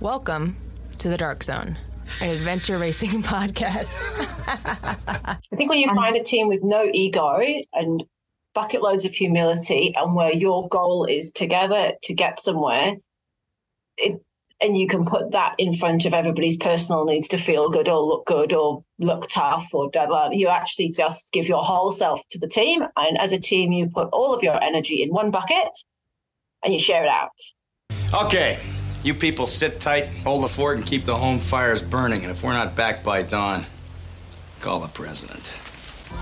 Welcome to the Dark Zone, an adventure racing podcast. I think when you find a team with no ego and bucket loads of humility, and where your goal is together to get somewhere, it, and you can put that in front of everybody's personal needs to feel good or look good or look tough or da, da, you actually just give your whole self to the team. And as a team, you put all of your energy in one bucket and you share it out. Okay, you people sit tight, hold the fort, and keep the home fires burning. And if we're not back by dawn, call the president.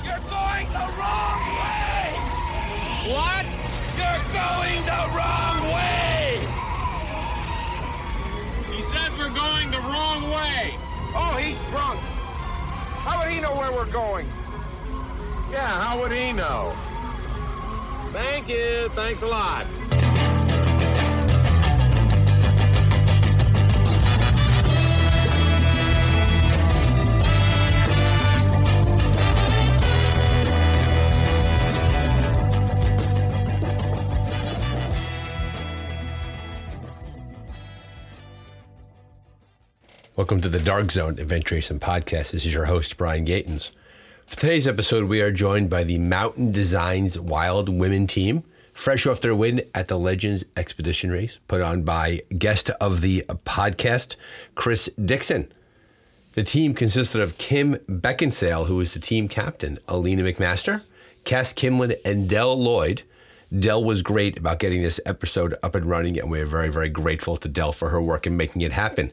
You're going the wrong way! What? You're going the wrong way! He says we're going the wrong way. Oh, he's drunk. How would he know where we're going? Yeah, how would he know? Thank you. Thanks a lot. Welcome to the Dark Zone Adventure Racing Podcast. This is your host, Brian Gatens. For today's episode, we are joined by the Mountain Designs Wild Women team, fresh off their win at the Legends Expedition Race, put on by guest of the podcast, Chris Dixon. The team consisted of Kim Beckinsale, who was the team captain, Alina McMaster, Cass Kimlin, and Dell Lloyd. Dell was great about getting this episode up and running, and we're very, very grateful to Dell for her work in making it happen.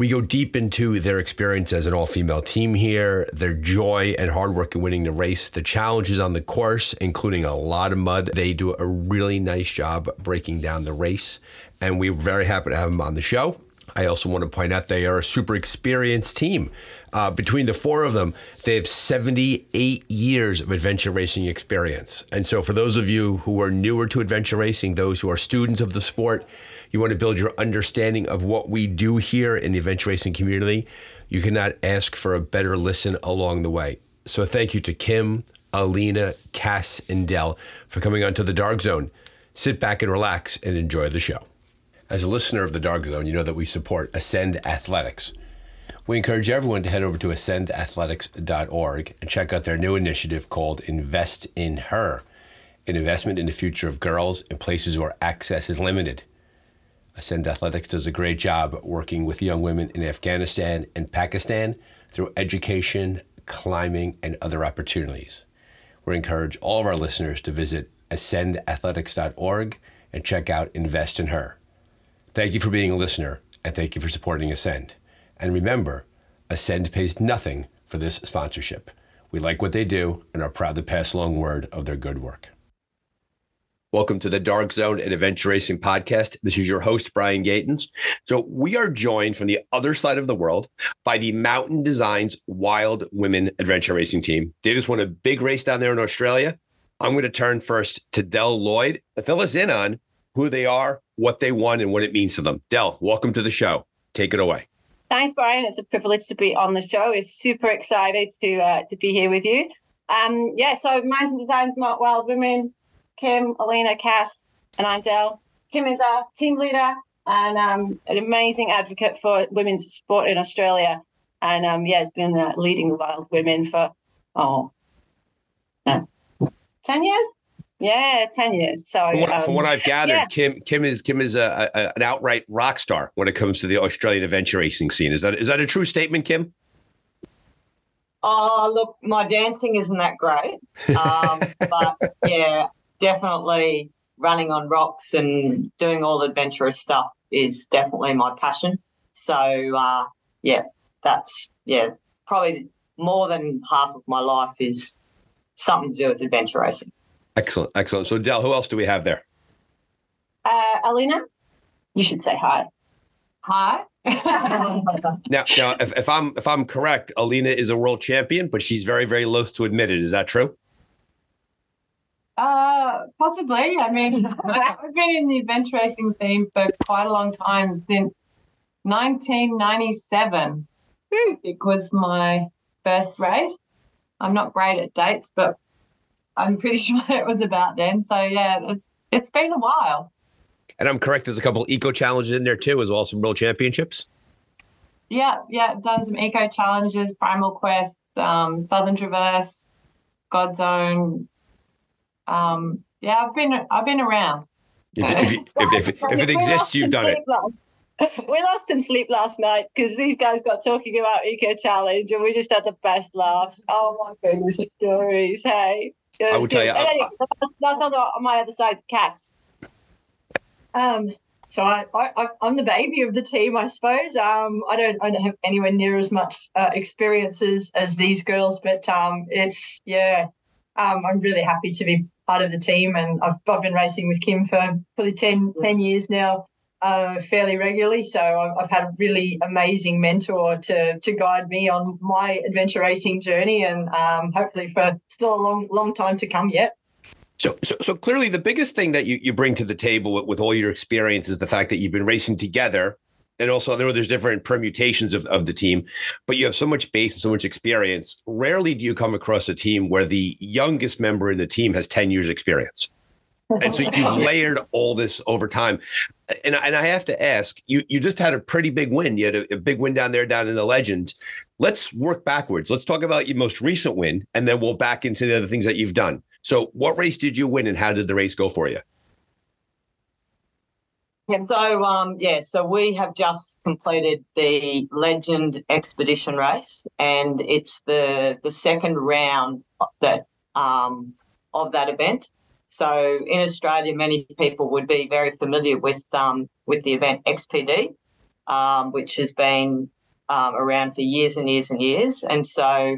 We go deep into their experience as an all female team here, their joy and hard work in winning the race, the challenges on the course, including a lot of mud. They do a really nice job breaking down the race, and we're very happy to have them on the show. I also want to point out they are a super experienced team. Uh, between the four of them, they have 78 years of adventure racing experience. And so, for those of you who are newer to adventure racing, those who are students of the sport, you want to build your understanding of what we do here in the event racing community, you cannot ask for a better listen along the way. So, thank you to Kim, Alina, Cass, and Dell for coming onto the Dark Zone. Sit back and relax and enjoy the show. As a listener of the Dark Zone, you know that we support Ascend Athletics. We encourage everyone to head over to ascendathletics.org and check out their new initiative called Invest in Her, an investment in the future of girls in places where access is limited. Ascend Athletics does a great job working with young women in Afghanistan and Pakistan through education, climbing, and other opportunities. We encourage all of our listeners to visit ascendathletics.org and check out Invest in Her. Thank you for being a listener, and thank you for supporting Ascend. And remember, Ascend pays nothing for this sponsorship. We like what they do and are proud to pass along word of their good work. Welcome to the Dark Zone and Adventure Racing Podcast. This is your host, Brian Gatens. So, we are joined from the other side of the world by the Mountain Designs Wild Women Adventure Racing Team. They just won a big race down there in Australia. I'm going to turn first to Dell Lloyd. to Fill us in on who they are, what they won, and what it means to them. Dell, welcome to the show. Take it away. Thanks, Brian. It's a privilege to be on the show. It's super excited to uh, to be here with you. Um, yeah, so Mountain Designs Wild Women Kim, Alina, Cass, and I'm Dell. Kim is our team leader and um, an amazing advocate for women's sport in Australia. And um, yeah, has been uh, leading the wild women for, oh, uh, 10 years? Yeah, 10 years. So, from what, um, from what I've gathered, yeah. Kim Kim is Kim is a, a, an outright rock star when it comes to the Australian adventure racing scene. Is that is that a true statement, Kim? Oh, look, my dancing isn't that great. Um, but yeah, definitely running on rocks and doing all the adventurous stuff is definitely my passion. So, uh, yeah, that's, yeah, probably more than half of my life is something to do with adventure racing. Excellent, excellent. So, Dell, who else do we have there? Uh, Alina, you should say hi. Hi. Now, now, if, if I'm if I'm correct, Alina is a world champion, but she's very very loath to admit it. Is that true? Uh, possibly. I mean, I've been in the event racing scene for quite a long time since 1997. It was my first race. I'm not great at dates, but I'm pretty sure it was about then. So yeah, it's it's been a while. And I'm correct, there's a couple eco challenges in there too, as well as some world championships. Yeah, yeah, done some eco challenges, Primal Quest, um, Southern Traverse, GodZone. Um, yeah, I've been I've been around. If, if, if, if, if it exists, you've done it. we lost some sleep last night because these guys got talking about Eco Challenge and we just had the best laughs. Oh my goodness, stories. Hey. I will tell you. Anyway, that's, that's on, the, on my other side, Cass. Um, so I, I, I'm the baby of the team, I suppose. Um, I don't, I don't have anywhere near as much uh, experiences as these girls, but um, it's yeah, um, I'm really happy to be part of the team, and I've, I've been racing with Kim for probably 10, 10 years now, uh, fairly regularly. So I've, I've had a really amazing mentor to to guide me on my adventure racing journey, and um, hopefully for still a long, long time to come yet. So, so, so clearly, the biggest thing that you, you bring to the table with, with all your experience is the fact that you've been racing together. And also, I know there's different permutations of, of the team, but you have so much base and so much experience. Rarely do you come across a team where the youngest member in the team has 10 years experience. And so you've layered all this over time. And, and I have to ask, you, you just had a pretty big win. You had a, a big win down there, down in the legend. Let's work backwards. Let's talk about your most recent win, and then we'll back into the other things that you've done. So, what race did you win, and how did the race go for you? So um, yeah, so we have just completed the Legend Expedition race, and it's the the second round that um, of that event. So in Australia, many people would be very familiar with um, with the event XPD, um, which has been um, around for years and years and years. And so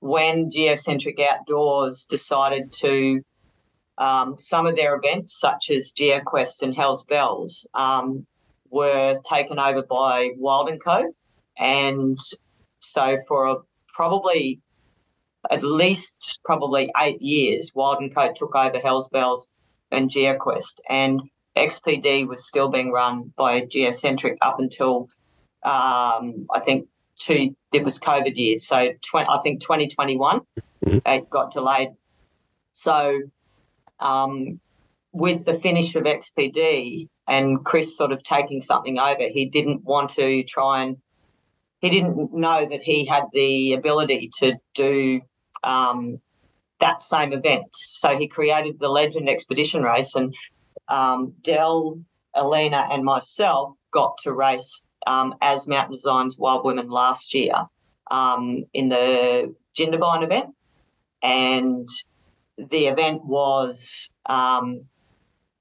when Geocentric Outdoors decided to um, some of their events, such as GeoQuest and Hell's Bells, um, were taken over by Wild and Co. And so for a, probably at least probably eight years, Wild and Co. took over Hell's Bells and GeoQuest, and XPD was still being run by Geocentric up until um, I think two. It was COVID years, so 20, I think 2021 it got delayed. So um, with the finish of XPD and Chris sort of taking something over, he didn't want to try and he didn't know that he had the ability to do um, that same event. So he created the Legend Expedition race, and um, Dell, Alina, and myself got to race um, as Mountain Designs Wild Women last year um, in the Jindabyne event. And the event was um,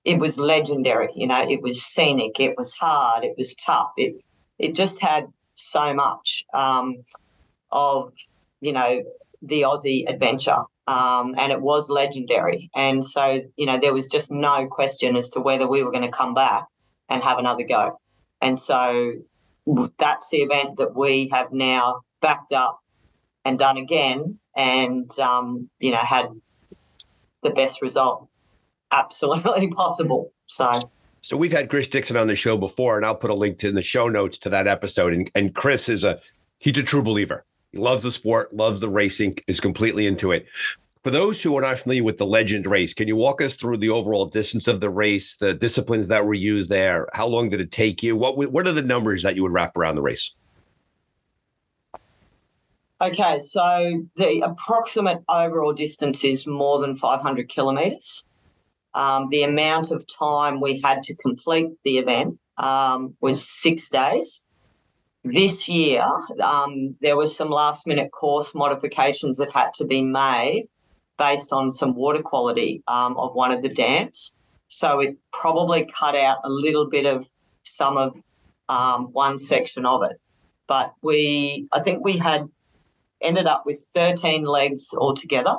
it was legendary. You know, it was scenic, it was hard, it was tough. It it just had so much um, of you know the Aussie adventure, um, and it was legendary. And so you know there was just no question as to whether we were going to come back and have another go. And so that's the event that we have now backed up and done again, and um, you know had the best result absolutely possible. So. So we've had Chris Dixon on the show before, and I'll put a link to in the show notes to that episode. And, and Chris is a he's a true believer. He loves the sport, loves the racing, is completely into it. For those who are not familiar with the Legend race, can you walk us through the overall distance of the race, the disciplines that were used there? How long did it take you? What what are the numbers that you would wrap around the race? Okay, so the approximate overall distance is more than 500 kilometres. Um, the amount of time we had to complete the event um, was six days. This year, um, there was some last minute course modifications that had to be made based on some water quality um, of one of the dams. So it probably cut out a little bit of some of um, one section of it. But we, I think we had ended up with 13 legs altogether.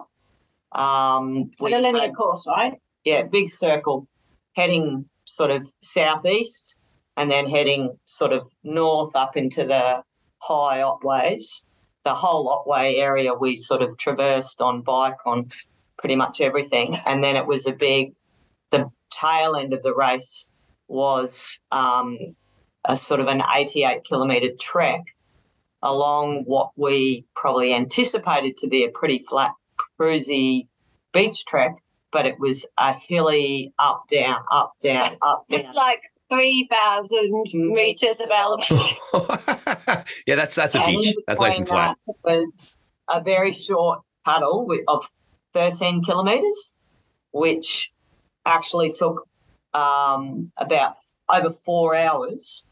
Um, with a linear course, right? Yeah, big circle heading sort of southeast and then heading sort of north up into the high Otways. The whole Otway area we sort of traversed on bike on pretty much everything. And then it was a big, the tail end of the race was um, a sort of an 88 kilometre trek along what we probably anticipated to be a pretty flat, cruisy beach trek but it was a hilly up, down, up, down, up, down. like 3,000 meters of elevation. yeah, that's that's a And beach. That's nice and flat. that Was a very short paddle of 13 kilometres, which actually took um, about over four hours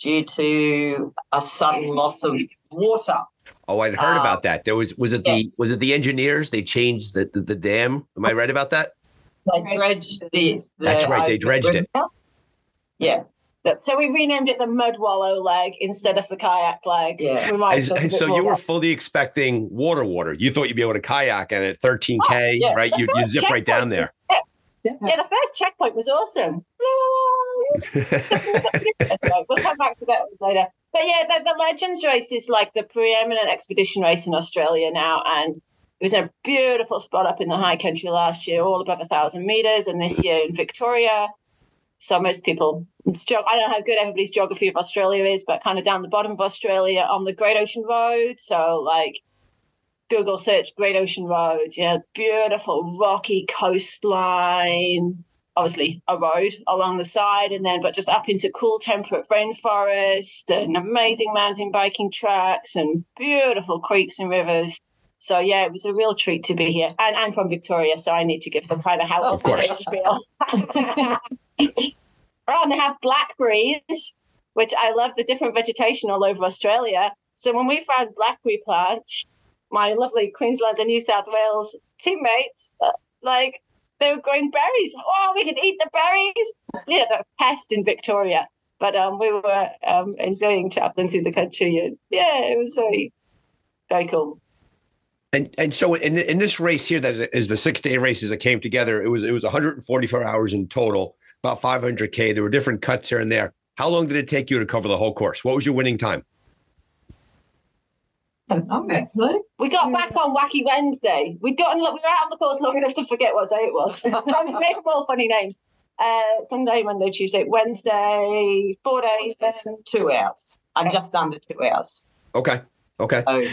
due to a sudden loss of water. Oh, I'd heard Uh, about that. There was was it the yes. was it the engineers? They changed the, the, the dam. Am I right about that? They dredged the. the That's right, they dredged it. Yeah, so we renamed it the mud wallow leg instead of the kayak leg. Yeah. We might And, talk a and bit so you were about- fully expecting water, water. You thought you'd be able to kayak and at 13k, Oh, yeah. right? The You, you zip right down there. was- Yeah, the first checkpoint was awesome. We'll come back to that later. But yeah, the, the Legends race is like the preeminent expedition race in Australia now, and it was in a beautiful spot up in the high country last year, all above a thousand meters, and this year in Victoria. So most people, it's I don't know how good everybody's geography of Australia is, but kind of down the bottom of Australia on the Great Ocean Road. So like Google search Great Ocean Road, you know, beautiful rocky coastline, obviously a road along the side, and then but just up into cool temperate rainforest and amazing mountain biking tracks and beautiful creeks and rivers. So yeah, it was a real treat to be here. And I'm from Victoria, so I need to give them kind of how Oh, of course. oh, and they have blackberries, which I love the different vegetation all over Australia. So when we found blackberry plants, my lovely Queensland and New South Wales teammates, uh, like they were growing berries. Oh, we could eat the berries. Yeah, they're a pest in Victoria. But um, we were um, enjoying traveling through the country. And yeah, it was very, very cool. And and so in in this race here, that is, is the six day races that came together. It was it was 144 hours in total, about 500k. There were different cuts here and there. How long did it take you to cover the whole course? What was your winning time? actually. We got back on Wacky Wednesday. We'd gotten we were out on the course long enough to forget what day it was. I mean, they were all funny names. Uh, Sunday, Monday, Tuesday, Wednesday, four days. then- two hours. Uh, just under two hours. Okay, okay. So,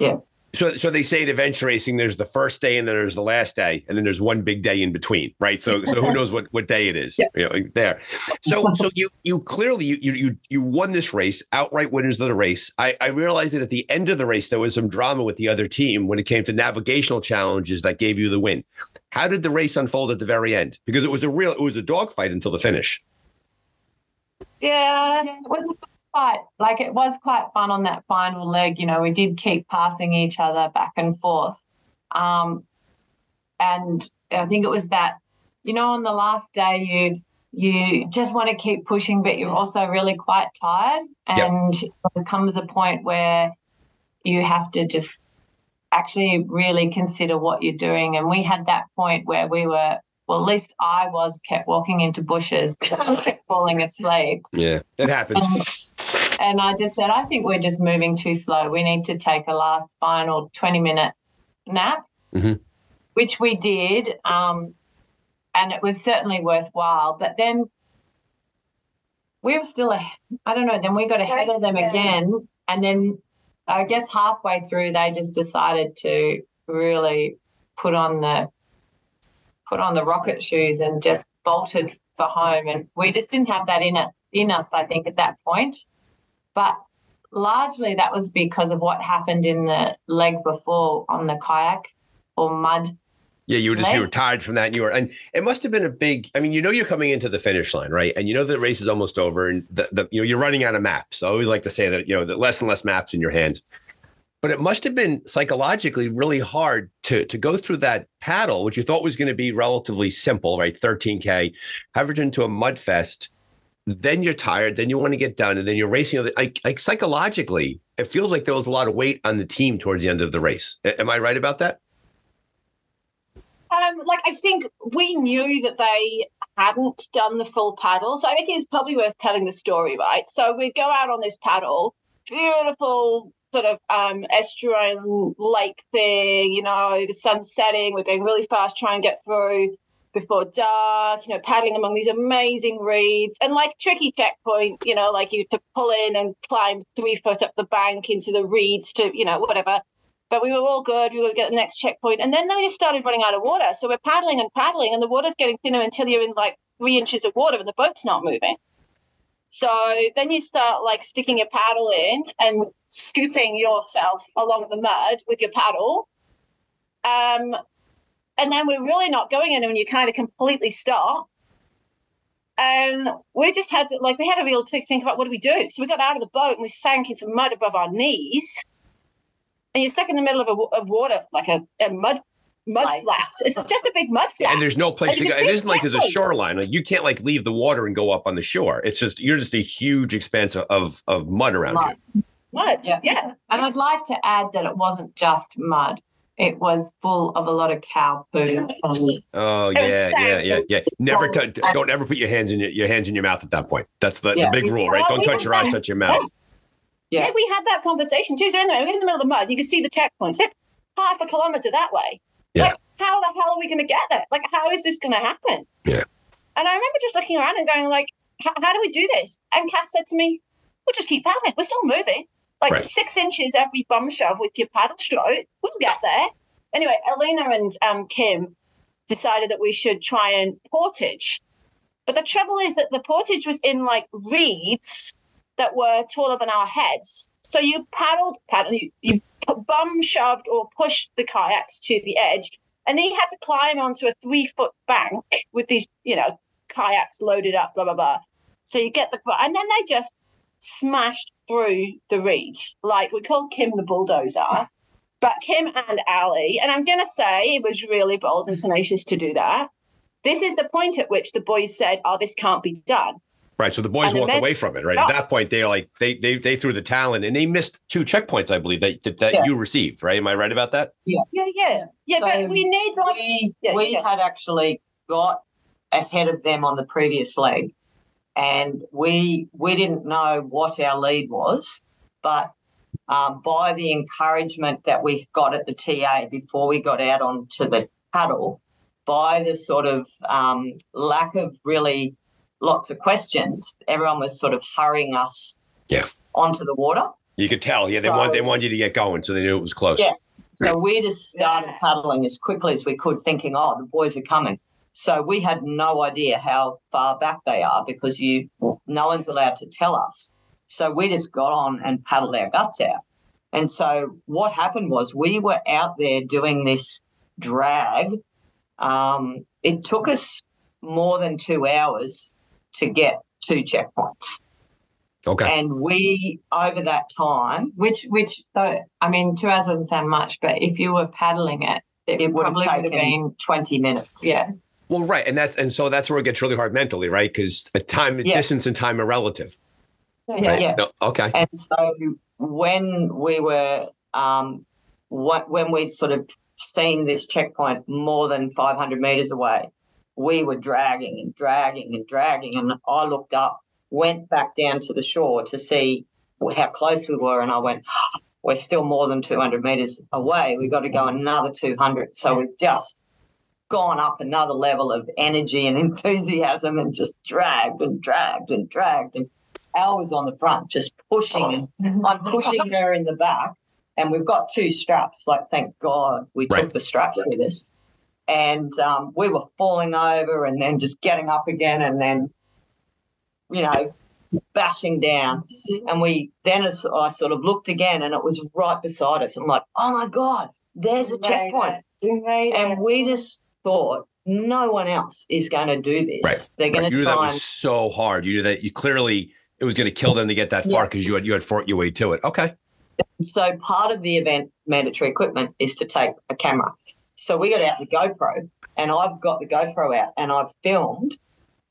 yeah. So so they say in adventure racing, there's the first day and then there's the last day, and then there's one big day in between, right? So so who knows what what day it is? You know, there. So so you you clearly you you you won this race, outright winners of the race. I, I realized that at the end of the race there was some drama with the other team when it came to navigational challenges that gave you the win. How did the race unfold at the very end? Because it was a real it was a dogfight until the finish. Yeah. Quite like it was quite fun on that final leg. You know, we did keep passing each other back and forth. Um, and I think it was that, you know, on the last day you you just want to keep pushing, but you're also really quite tired. Yep. And there comes a point where you have to just actually really consider what you're doing. And we had that point where we were well, at least I was kept walking into bushes, kept falling asleep. Yeah, it happens. And I just said, I think we're just moving too slow. We need to take a last final 20 minute nap, Mhm. which we did. Um, and it was certainly worthwhile. But then we were still, a- I don't know, then we got ahead of them Yeah. again. And then I guess halfway through, they just decided to really put on the put on the rocket shoes and just bolted for home. And we just didn't have that in it in us, I think, at that point. But largely that was because of what happened in the leg before on the kayak or mud. Yeah, you were just you were tired from that, and you were, and it must have been a big. I mean, you know, you're coming into the finish line, right? And you know the race is almost over, and the, the you know you're running out of maps. I always like to say that you know that less and less maps in your hand. But it must have been psychologically really hard to to go through that paddle, which you thought was going to be relatively simple, right? 13k, have it into a mud fest. Then you're tired. Then you want to get done, and then you're racing. Like, like psychologically, it feels like there was a lot of weight on the team towards the end of the race. Am I right about that? Um, like I think we knew that they hadn't done the full paddle, so I think it's probably worth telling the story, right? So we go out on this paddle, beautiful sort of um, estuarine lake thing, you know, the sun's setting. We're going really fast, trying to get through before dark. You know, paddling among these amazing reeds and like tricky checkpoint. You know, like you to pull in and climb three foot up the bank into the reeds to, you know, whatever. but we were all good. We were get the next checkpoint, and then they just started running out of water. So we're paddling and paddling, and the water's getting thinner until you're in like three inches of water, and the boat's not moving. So then you start like sticking your paddle in and scooping yourself along the mud with your paddle. Um, and then we're really not going anywhere. And you kind of completely stop. And we just had to, like, we had a real th- think about what do we do? So we got out of the boat and we sank into mud above our knees. And you're stuck in the middle of a of water, like a, a mud mud Like- flat. It's just a big mud flat. And there's no place to go. can It see isn't like there's a shoreline. Like you can't like leave the water and go up on the shore. It's just you're just a huge expanse of of, of mud around Mud. you. mud. Yeah. yeah. And I'd like to add that it wasn't just mud. It was full of a lot of cow poo. Oh yeah, yeah, yeah, yeah. Never Well, t- I- don't ever put your hands in your, your hands in your mouth at that point. That's the, Yeah. the big rule, right? Well, Don't touch your eyes, touch your mouth. Yeah. Yeah, we had that conversation too. So anyway, we're in the middle of the mud. You can see the checkpoints. Half a kilometer that way. Yeah. Like, how the hell are we going to get there? Like, how is this going to happen? Yeah. And I remember just looking around and going, like, how do we do this? And Cass said to me, we'll just keep paddling. We're still moving. Like Right. six inches every bum shove with your paddle stroke. We'll get there. Anyway, Alina and um, Kim decided that we should try and portage. But the trouble is that the portage was in like reeds that were taller than our heads. So you paddled, paddled, you, you bum shoved or pushed the kayaks to the edge, and then you had to climb onto a three foot bank with these, you know, kayaks loaded up, blah blah blah. So you get the, and then they just smashed through the reeds. Like we called Kim the bulldozer, but Kim and Ali, and I'm gonna say it was really bold and tenacious to do that. This is the point at which the boys said, "Oh, this can't be done." Right. So the boys And walked men away from it, right? stopped. At that point, they're like they they they threw the talon and they missed two checkpoints, I believe, that that, that Yeah. you received, right? Am I right about that? Yeah, yeah, yeah. So but we need like we Yeah, we yeah. had actually got ahead of them on the previous leg, and we we didn't know what our lead was, but um, by the encouragement that we got at the TA before we got out onto the paddle, by the sort of um, lack of really lots of questions, everyone was sort of hurrying us Yeah. onto the water. You could tell. Yeah, they want they wanted you to get going, so they knew it was close. Yeah. So we just started paddling as quickly as we could, thinking, oh, the boys are coming. So we had no idea how far back they are because you no one's allowed to tell us. So we just got on and paddled our guts out. And so what happened was we were out there doing this drag. Um, it took us more than two hours to get two checkpoints. Okay. And we, over that time, Which, which, though, I mean, two hours doesn't sound much, but if you were paddling it, it, it would have probably would have been, 20 minutes. yeah. Well, right, and that's and so that's where it gets really hard mentally, right? Because time, Yeah. distance, and time are relative. Yeah. Right? Yeah. No, okay. And so when we were, um, wh- when we'd sort of seen this checkpoint more than 500 meters away, we were dragging and dragging and dragging. And I looked up, went back down to the shore to see how close we were. And I went, we're still more than 200 meters away. We've got to go another 200. So we've just gone up another level of energy and enthusiasm and just dragged and dragged and dragged. And Al was on the front, just pushing and I'm pushing her in the back, and we've got two straps. Like, thank God we Right. took the straps with us. And um, we were falling over and then just getting up again and then, you know, bashing down. And we then as I sort of looked again and it was right beside us. I'm like, oh my God, there's a checkpoint. And we just thought, no one else is going to do this. Right. They're going Right. to knew that try and was so hard. You knew that you clearly it was going to kill them to get that far because you had you had fought your way to it. Okay. So part of the event mandatory equipment is to take a camera. So we got out the GoPro and I've got the GoPro out and I've filmed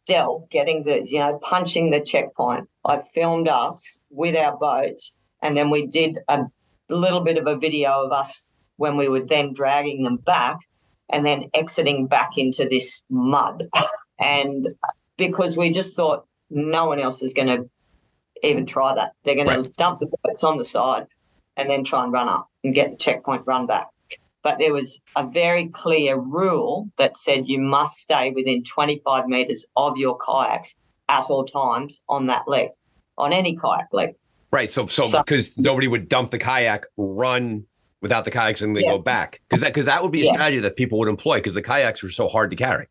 Dell getting the, you know, punching the checkpoint. I filmed us with our boats and then we did a little bit of a video of us when we were then dragging them back and then exiting back into this mud. And because we just thought no one else is going to even try that. They're going to dump the boats on the side and then try and run up and get the checkpoint run back. But there was a very clear rule that said you must stay within 25 metres of your kayaks at all times on that leg, on any kayak leg. Right. So so So- because nobody would dump the kayak, run without the kayaks and they Yeah. go back because that because that would be a Yeah. strategy that people would employ because the kayaks were so hard to carry.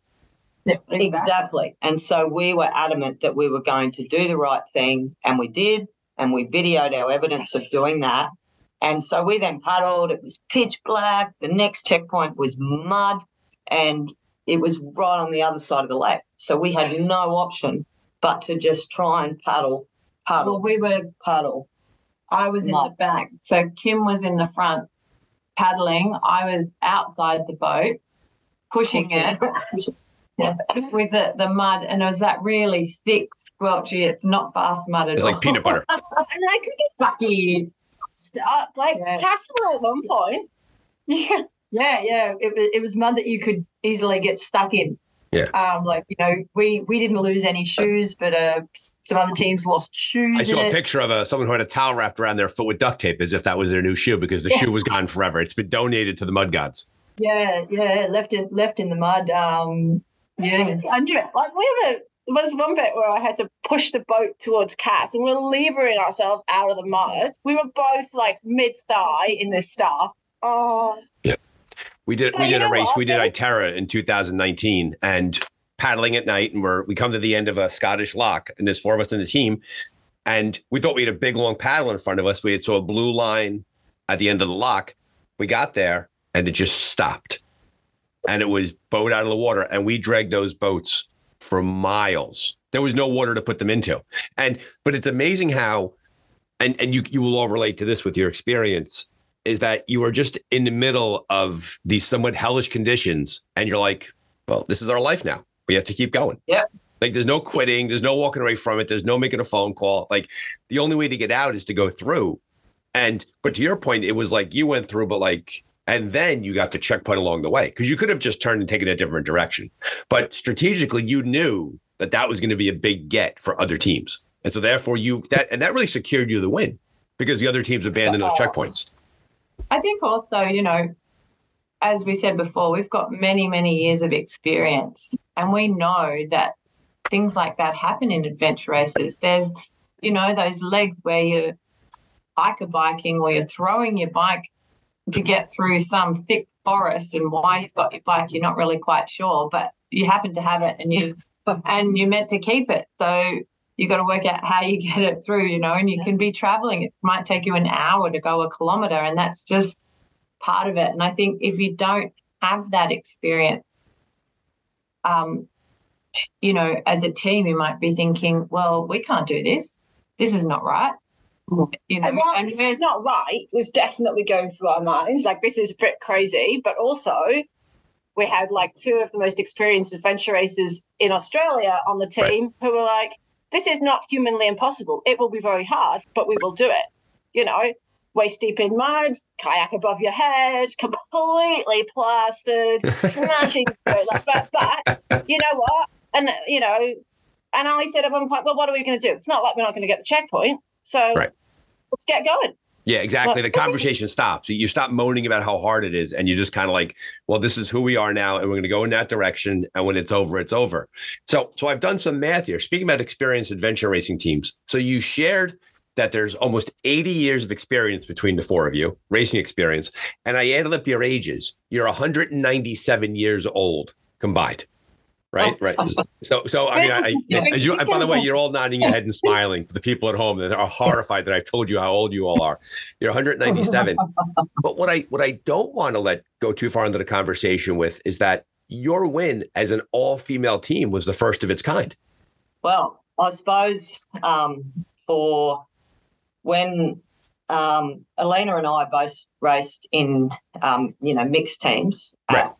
Exactly. And so we were adamant that we were going to do the right thing, and we did. And we videoed our evidence of doing that. And so we then paddled. It was pitch black. The next checkpoint was mud, and it was right on the other side of the lake. So we had no option but to just try and paddle, paddle, Well, we were paddle. I was in the back. So Kim was in the front paddling. I was outside the boat pushing it with the, the mud. And it was that really thick, squelchy, it's not fast mud at It's all. like peanut butter. And I could get Sucky. stuck. Like Yeah. Castle at one point. Yeah. Yeah, yeah. It it was mud that you could easily get stuck in. Yeah. Um, like you know, we we didn't lose any shoes, but uh, some other teams lost shoes. I saw a it. picture of a, someone who had a towel wrapped around their foot with duct tape as if that was their new shoe because the Yeah. shoe was gone forever. It's been donated to the mud gods. Yeah, yeah, left in left in the mud. Um, yeah. Under it. Like we were there was one bit where I had to push the boat towards Cass and we we're levering ourselves out of the mud. We were both like mid thigh in this stuff. Oh We did Yeah, we did a race. what? We did Itera in 2019 and paddling at night and we're we come to the end of a Scottish loch and there's four of us in the team and we thought we had a big long paddle in front of us. We had saw a blue line at the end of the loch. We got there and it just stopped. And it was boat out of the water and we dragged those boats for miles. There was no water to put them into. And but it's amazing how and and you you will all relate to this with your experience is that you are just in the middle of these somewhat hellish conditions and you're like, well, this is our life now. We have to keep going. Yeah. Like there's no quitting, there's no walking away from it, there's no making a phone call. Like the only way to get out is to go through. And but to your point, it was like you went through, but like and then you got the checkpoint along the way because you could have just turned and taken a different direction. But strategically, you knew that that was going to be a big get for other teams, and so therefore you that and that really secured you the win because the other teams abandoned those uh-huh. checkpoints. I think also, you know, as we said before, we've got many, many years of experience, and we know that things like that happen in adventure races. There's, you know, those legs where you're biker biking or you're throwing your bike to get through some thick forest, and why you've got your bike, you're not really quite sure, but you happen to have it, and you and you're meant to keep it. So you got to work out how you get it through, you know, and you can be traveling. It might take you an hour to go a kilometer, and that's just part of it. And I think if you don't have that experience, um, you know, as a team, you might be thinking, well, we can't do this. This is not right. You know, And while and this not right, was definitely going through our minds. Like this is a bit crazy, but also we had like two of the most experienced adventure racers in Australia on the team who were like, "This is not humanly impossible. It will be very hard, but we will do it." You know, waist deep in mud, kayak above your head, completely plastered, smashing through. Like, but, but you know what? And you know, and Ali said at one point, "Well, what are we going to do? It's not like we're not going to get the checkpoint, so Right. let's get going." Yeah, exactly. The conversation stops. You stop moaning about how hard it is, and you just kind of like, well, this is who we are now, and we're going to go in that direction. And when it's over, it's over. So, so I've done some math here. Speaking about experienced adventure racing teams, so you shared that there's almost 80 years of experience between the four of you, racing experience, and I added up your ages. You're 197 years old combined. Right, right. So, so I mean, I, I, as you, by the way, you're all nodding your head and smiling for the people at home that are horrified that I told you how old you all are. You're 197. but what I what I don't want to let go too far into the conversation with is that your win as an all female team was the first of its kind. Well, I suppose um, for when um, Alina and I both raced in, um, you know, mixed teams Right. at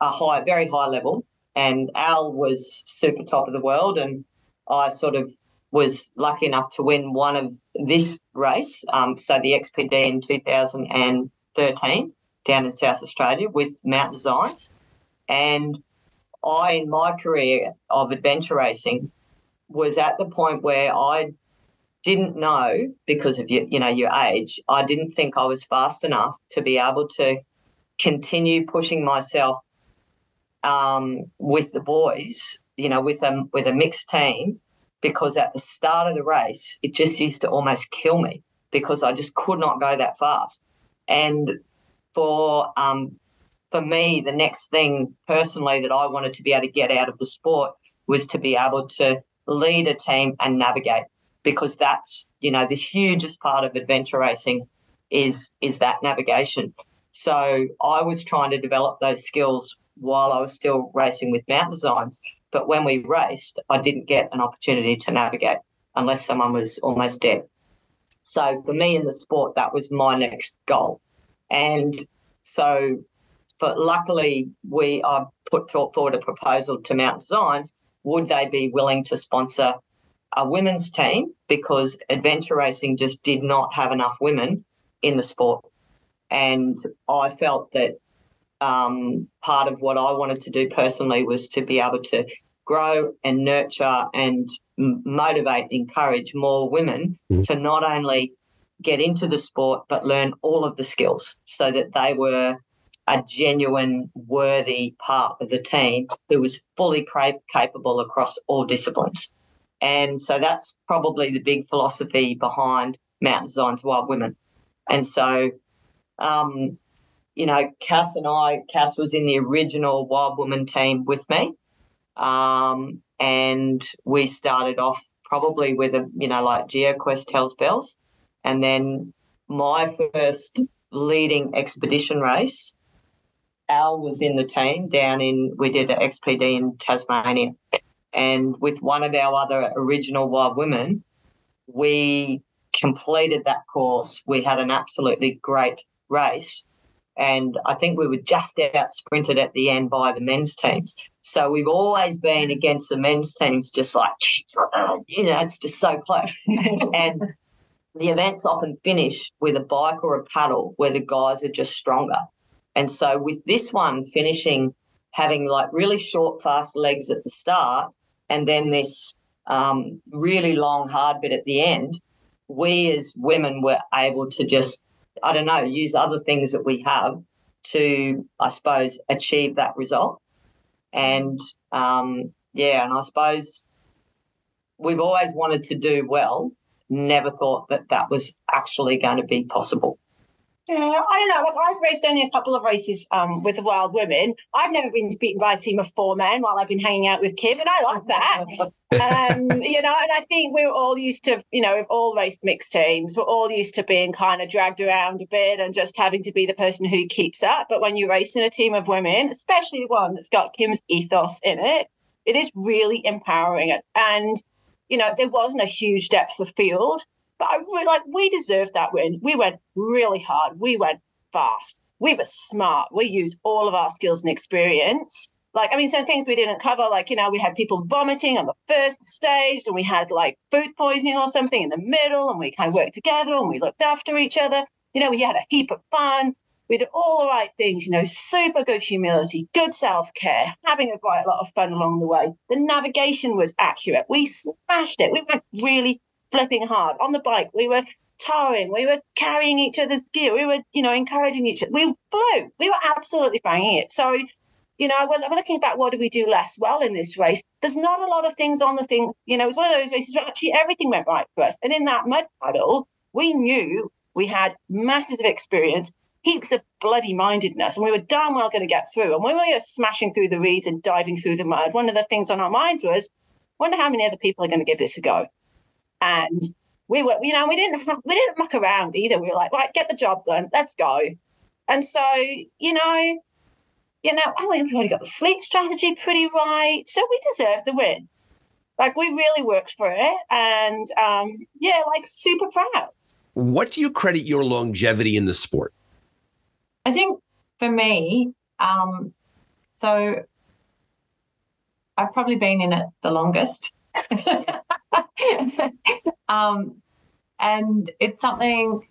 a high, very high level, and Al was super top of the world, and I sort of was lucky enough to win one of this race, um, so the XPD in 2013 down in South Australia with Mount Designs, and I, in my career of adventure racing, was at the point where I didn't know because of your, you know, your age. I didn't think I was fast enough to be able to continue pushing myself um, with the boys. You know, with a with a mixed team, because at the start of the race, it just used to almost kill me because I just could not go that fast. And for um, for me, the next thing personally that I wanted to be able to get out of the sport was to be able to lead a team and navigate because that's you know the hugest part of adventure racing is is that navigation. So I was trying to develop those skills while I was still racing with Mountain Designs. But when we raced, I didn't get an opportunity to navigate unless someone was almost dead. So for me in the sport, that was my next goal. And so, but luckily, we I put forward a proposal to Mountain Designs. Would they be willing to sponsor a women's team because adventure racing just did not have enough women in the sport? And I felt that um, part of what I wanted to do personally was to be able to grow and nurture and motivate, encourage more women mm. to not only get into the sport but learn all of the skills so that they were a genuine, worthy part of the team who was fully capable across all disciplines. And so that's probably the big philosophy behind Mountain Designs Wild Women. And so, um, you know, Cass and I, Cass was in the original Wild Woman team with me. Um, and we started off probably with a, you know, like GeoQuest Hell's Bells. And then my first leading expedition race, Al was in the team down in, we did an XPD in Tasmania. And with one of our other original wild women, we completed that course. We had an absolutely great race. And I think we were just out sprinted at the end by the men's teams. So we've always been against the men's teams, just like, you know, it's just so close. and the events often finish with a bike or a paddle where the guys are just stronger. And so with this one finishing, having like really short, fast legs at the start, and then this um, really long, hard bit at the end, we as women were able to just, I don't know, use other things that we have to, I suppose, achieve that result. And um, yeah, and I suppose we've always wanted to do well, never thought that that was actually going to be possible. Yeah, I don't know. Like I've raced only a couple of races um, with the Wild Women. I've never been beaten by a team of four men while I've been hanging out with Kim, and I like that. um, you know, and I think we're all used to, you know, we've all raced mixed teams. We're all used to being kind of dragged around a bit and just having to be the person who keeps up. But when you race in a team of women, especially one that's got Kim's ethos in it, it is really empowering. And you know, there wasn't a huge depth of field but I really like we deserved that win. We went really hard. We went fast. We were smart. We used all of our skills and experience. Like, I mean, some things we didn't cover, like, you know, we had people vomiting on the first stage, and we had like food poisoning or something in the middle, and we kind of worked together and we looked after each other. You know, we had a heap of fun. We did all the right things, you know, super good humility, good self care, having a quite a lot of fun along the way. The navigation was accurate. We smashed it. We went really, flipping hard on the bike. We were towing. We were carrying each other's gear. We were, you know, encouraging each other. We flew. We were absolutely banging it. So, you know, when we're looking back, what did we do less well in this race? There's not a lot of things on the thing. You know, it was one of those races where actually everything went right for us. And in that mud puddle, we knew we had masses of experience, heaps of bloody mindedness, and we were damn well going to get through. And when we were smashing through the reeds and diving through the mud, one of the things on our minds was, wonder how many other people are going to give this a go and we were, you know, we didn't we didn't muck around either. We were like, right, get the job done, let's go. And so, you know, you know, I think we've already got the sleep strategy pretty right. So we deserve the win. Like we really worked for it, and um, yeah, like super proud. What do you credit your longevity in the sport? I think for me, um, so I've probably been in it the longest. um, and it's something,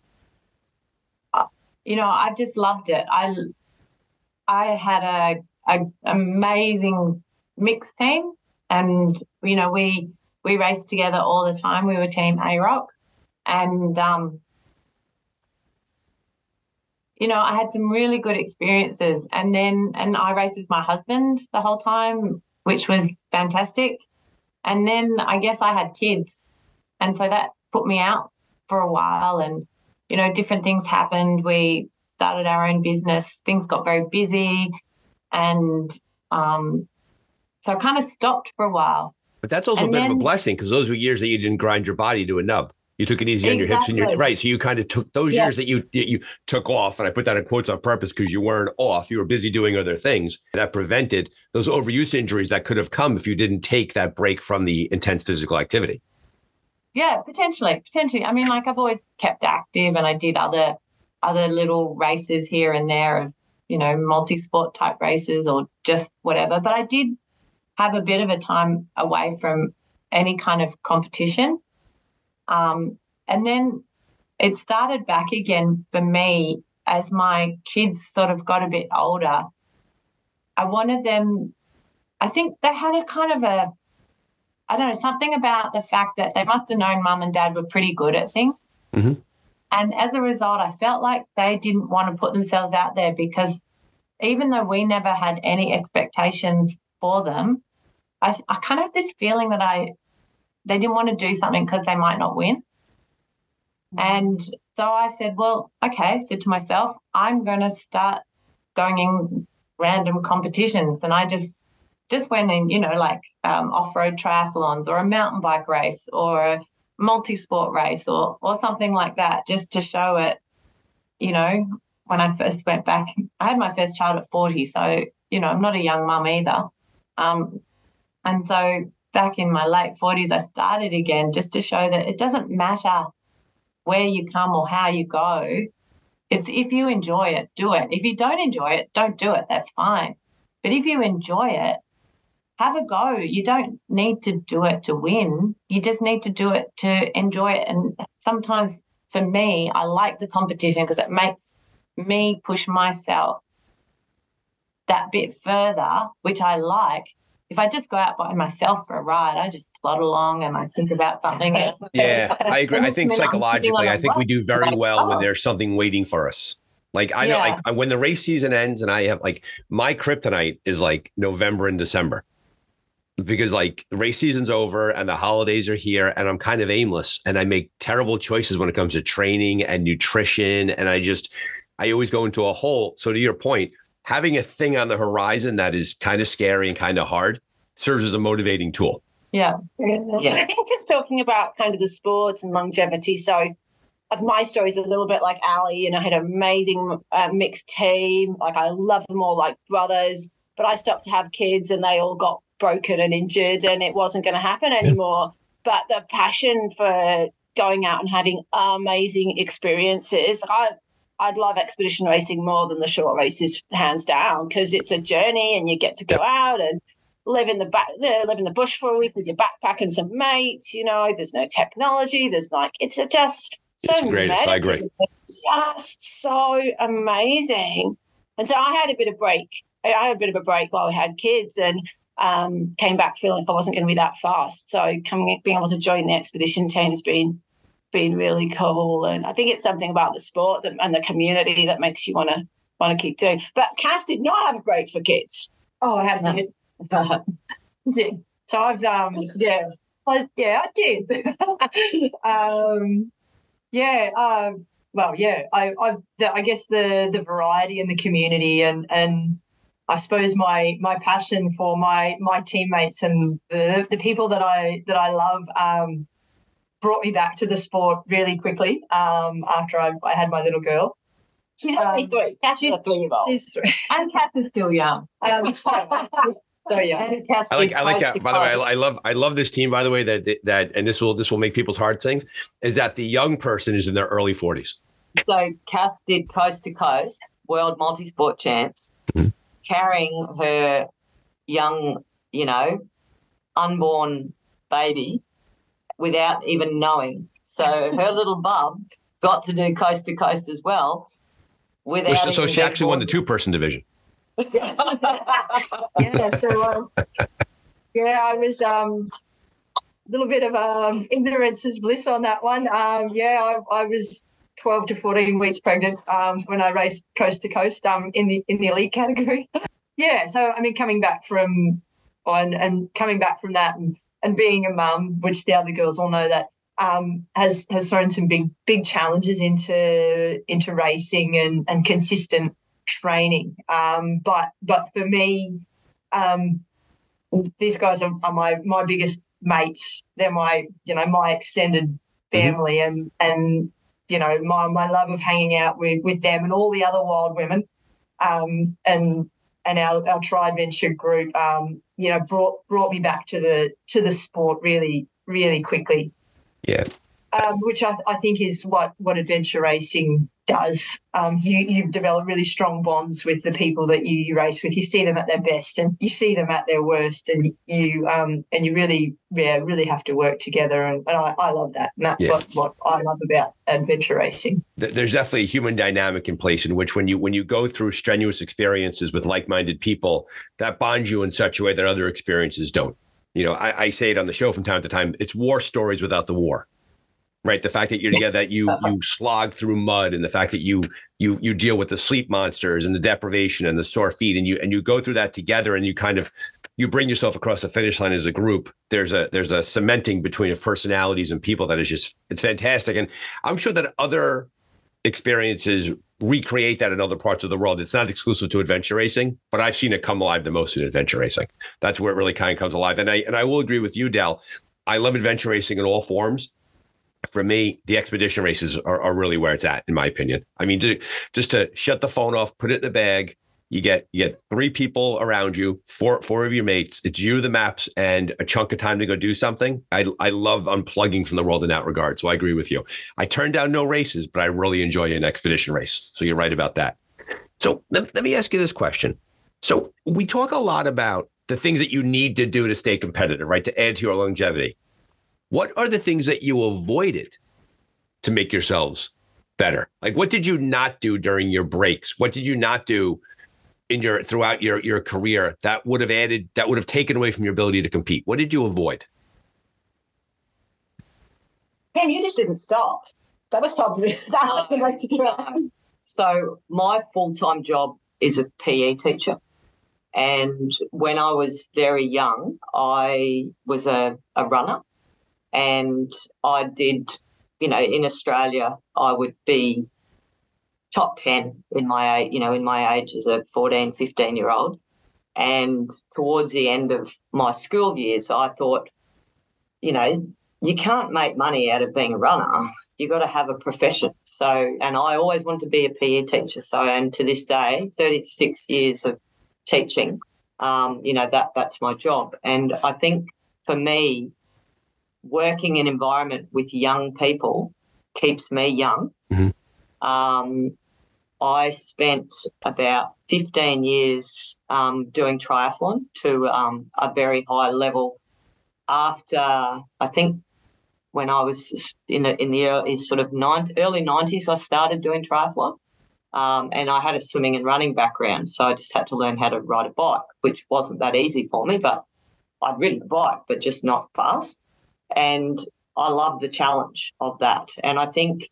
uh, you know, I've just loved it. I I had a, a amazing mixed team, and you know, we we raced together all the time. We were Team A Rock, and um, you know, I had some really good experiences. And then, and I raced with my husband the whole time, which was fantastic. And then I guess I had kids. And so that put me out for a while. And, you know, different things happened. We started our own business. Things got very busy, and um, so I kind of stopped for a while. But that's also And a bit of a blessing because those were years that you didn't grind your body to a nub. You took it easy on your hips and your Exactly. right. So you kind of took those Yeah. years that you you took off, and I put that in quotes on purpose because you weren't off. You were busy doing other things that prevented those overuse injuries that could have come if you didn't take that break from the intense physical activity. Yeah, potentially, potentially. I mean, like I've always kept active, and I did other other little races here and there, of you know, multi-sport type races or just whatever. But I did have a bit of a time away from any kind of competition, um, and then it started back again for me as my kids sort of got a bit older. I wanted them. I think they had a kind of a I don't know, something about the fact that they must have known mum and dad were pretty good at things. Mhm. And as a result, I felt like they didn't want to put themselves out there because even though we never had any expectations for them, I, I kind of have this feeling that I they didn't want to do something because they might not win. And so I said, well, okay, said to myself, I'm going to start going in random competitions. And I just just went in, you know, like um, off-road triathlons or a mountain bike race or a multi-sport race or or something like that, just to show it. You know, when I first went back, I had my first child at 40, so you know, I'm not a young mum either. Um, and so back in my late 40s, I started again just to show that it doesn't matter where you come or how you go. It's if you enjoy it, do it. If you don't enjoy it, don't do it. That's fine. But if you enjoy it, have a go. You don't need to do it to win. You just need to do it to enjoy it. And sometimes for me, I like the competition because it makes me push myself that bit further, which I like. If I just go out by myself for a ride, I just plod along and I think about something. Yeah, I agree. I think psychologically, I'm sitting psychologically, on I a think we do very like, well when there's something waiting for us. Like I know, Yeah. like when the race season ends, and I have like my kryptonite is like November and December, because like race season's over and the holidays are here, and I'm kind of aimless, and I make terrible choices when it comes to training and nutrition, and I just I always go into a hole. So to your point, having a thing on the horizon that is kind of scary and kind of hard serves as a motivating tool. Yeah. Yeah. I think just talking about kind of the sports and longevity. So, like my story is a little bit like Ali. You know, I had an amazing uh, mixed team. Like I love them all like brothers. But I stopped to have kids, and they all got broken and injured, and it wasn't going to happen anymore. But the passion for going out and having amazing experiences, I. I'd love expedition racing more than the short races, hands down, because it's a journey and you get to go out and live in the back, live in the bush for a week with your backpack and some mates. You know, there's no technology. There's like it's a just so It's greatest, I agree. It's just so amazing. And so I had a bit of break. I I had a bit of a break while we had kids and um, came back feeling like I wasn't going to be that fast. So coming, being able to join the expedition team has been been really cool. And I think it's something about the sport that, and the community that makes you want to want to keep doing. But Cass did not have a break for kids. Oh, I had did. So I've um yeah. I, yeah, I did. um yeah, um well yeah, I I I guess the the variety in the community and and I suppose my my passion for my my teammates and the the people that I that I love um brought me back to the sport really quickly um after I, I had my little girl. She's only Um, three. Cass is a three year old. She's three. And Kath is still young. Um, so yeah. And I like I like coast that. By the way, I. I love I love this team. By the way, that that and this will this will make people's hearts sing. Is that the young person is in their early forties? So Cass did coast to coast, world multi-sport champs, carrying her young, you know, unborn baby without even knowing. So her little bub got to do coast to coast as well. Without So, so she being actually won the two person division. yeah, so um, yeah, I was um a little bit of um ignorance is bliss on that one. Um, yeah, I, I was twelve to fourteen weeks pregnant um when I raced coast to coast um in the in the elite category. yeah, so I mean coming back from on and coming back from that and, and being a mum, which the other girls all know that um, has has thrown some big big challenges into into racing and and consistent training. Um, but but for me, um, these guys are, are, my my biggest mates. They're my you know my extended mm-hmm. family, mm-hmm. and and you know my my love of hanging out with with them and all the other wild women, um, and and our our tri adventure group, um, you know, brought brought me back to the to the sport really really quickly. Yeah. Um, which I, I, think is what what adventure racing does. Um, you you develop really strong bonds with the people that you, you, race with. You see them at their best, and you see them at their worst, and you um and you really yeah really have to work together. And, and I, I love that, and that's yeah. what what I love about adventure racing. There's definitely a human dynamic in place in which when you when you go through strenuous experiences with like minded people, that bonds you in such a way that other experiences don't. You know, I, I say it on the show from time to time. It's war stories without the war right? The fact that you're together that you you slog through mud and the fact that you you you deal with the sleep monsters and the deprivation and the sore feet and you and you go through that together and you kind of you bring yourself across the finish line as a group there's a there's a cementing between of personalities and people that is just it's fantastic. And i'm sure that other experiences recreate that in other parts of the world. It's not exclusive to adventure racing but i've seen it come alive the most in adventure racing. That's where it really kind of comes alive. And i and i will agree with you dell i love adventure racing in all forms for me, the expedition races are, are really where it's at, in my opinion. I mean, to, just to shut the phone off, put it in a bag. You get you get three people around you, four four of your mates. It's you, the maps, and a chunk of time to go do something. I I love unplugging from the world in that regard. So I agree with you. I turn down no races, but I really enjoy an expedition race. So you're right about that. So let, let me ask you this question. So we talk a lot about the things that you need to do to stay competitive, right? To add to your longevity. What are the things that you avoided to make yourselves better? Like what did you not do during your breaks? What did you not do in your throughout your your career that would have added that would have taken away from your ability to compete? What did you avoid? Ken, you just didn't stop. That was probably that was the way to do it. So my full time job is a PE teacher. And when I was very young, I was a, a runner and I did, you know, in Australia, I would be top 10 in my you know in my age as a 14 15 year old. And towards the end of my school years i thought you know you can't make money out of being a runner. You got to have a profession. So and i always wanted to be a pe teacher. So and to this day 36 years of teaching um, you know that that's my job. And i think for me working in environment with young people keeps me young. Mm-hmm. Um, I spent about 15 years um, doing triathlon to um, a very high level. After I think when I was in the, in the early, sort of nine, early 90s, I started doing triathlon. Um, and I had a swimming and running background, so I just had to learn how to ride a bike, which wasn't that easy for me. But I'd ridden a bike, but just not fast. And I love the challenge of that. And I think,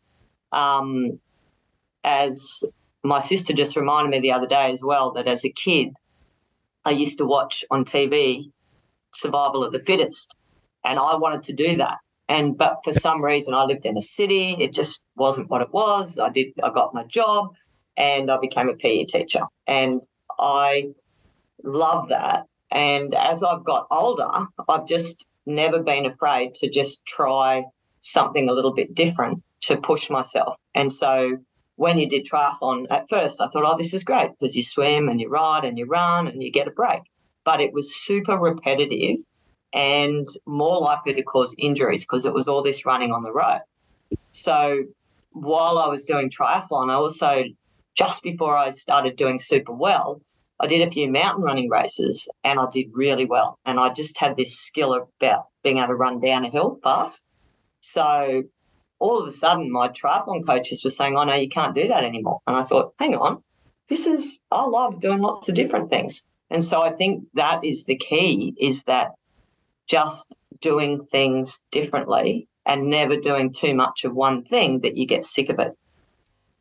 um, as my sister just reminded me the other day as well, that as a kid, I used to watch on TV Survival of the Fittest, and I wanted to do that. And but for some reason, I lived in a city. It just wasn't what it was. I did. I got my job, and I became a PE teacher, and I love that. And as I've got older, I've just never been afraid to just try something a little bit different to push myself. And so when you did triathlon at first, I thought, oh, this is great because you swim and you ride and you run and you get a break. But it was super repetitive and more likely to cause injuries because it was all this running on the road. So while I was doing triathlon, I also, just before I started doing super well, I did a few mountain running races and I did really well. And I just had this skill about being able to run down a hill fast. So all of a sudden, my triathlon coaches were saying, Oh, no, you can't do that anymore. And I thought, hang on, this is, I love doing lots of different things. And so I think that is the key is that just doing things differently and never doing too much of one thing that you get sick of it.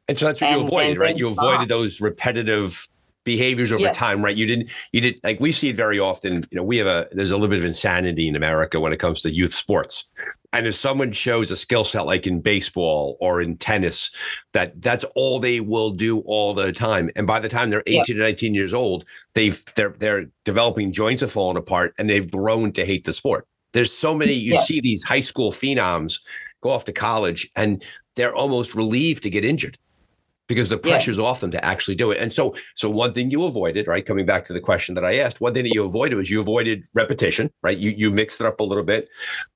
And so that's what and, you avoided, right? You avoided those repetitive behaviors over Yeah. time, right? You didn't, you didn't like we see it very often. You know, we have a there's a little bit of insanity in America when it comes to youth sports. And if someone shows a skill set like in baseball or in tennis, that that's all they will do all the time. And by the time they're Yeah. 18 to 19 years old, they've they're they're developing joints have fallen apart and they've grown to hate the sport. There's so many you Yeah. see these high school phenoms go off to college and they're almost relieved to get injured because the Yeah. pressure's off them to actually do it. And so, so one thing you avoided, right? Coming back to the question that I asked, one thing that you avoided was you avoided repetition, right? You you mixed it up a little bit.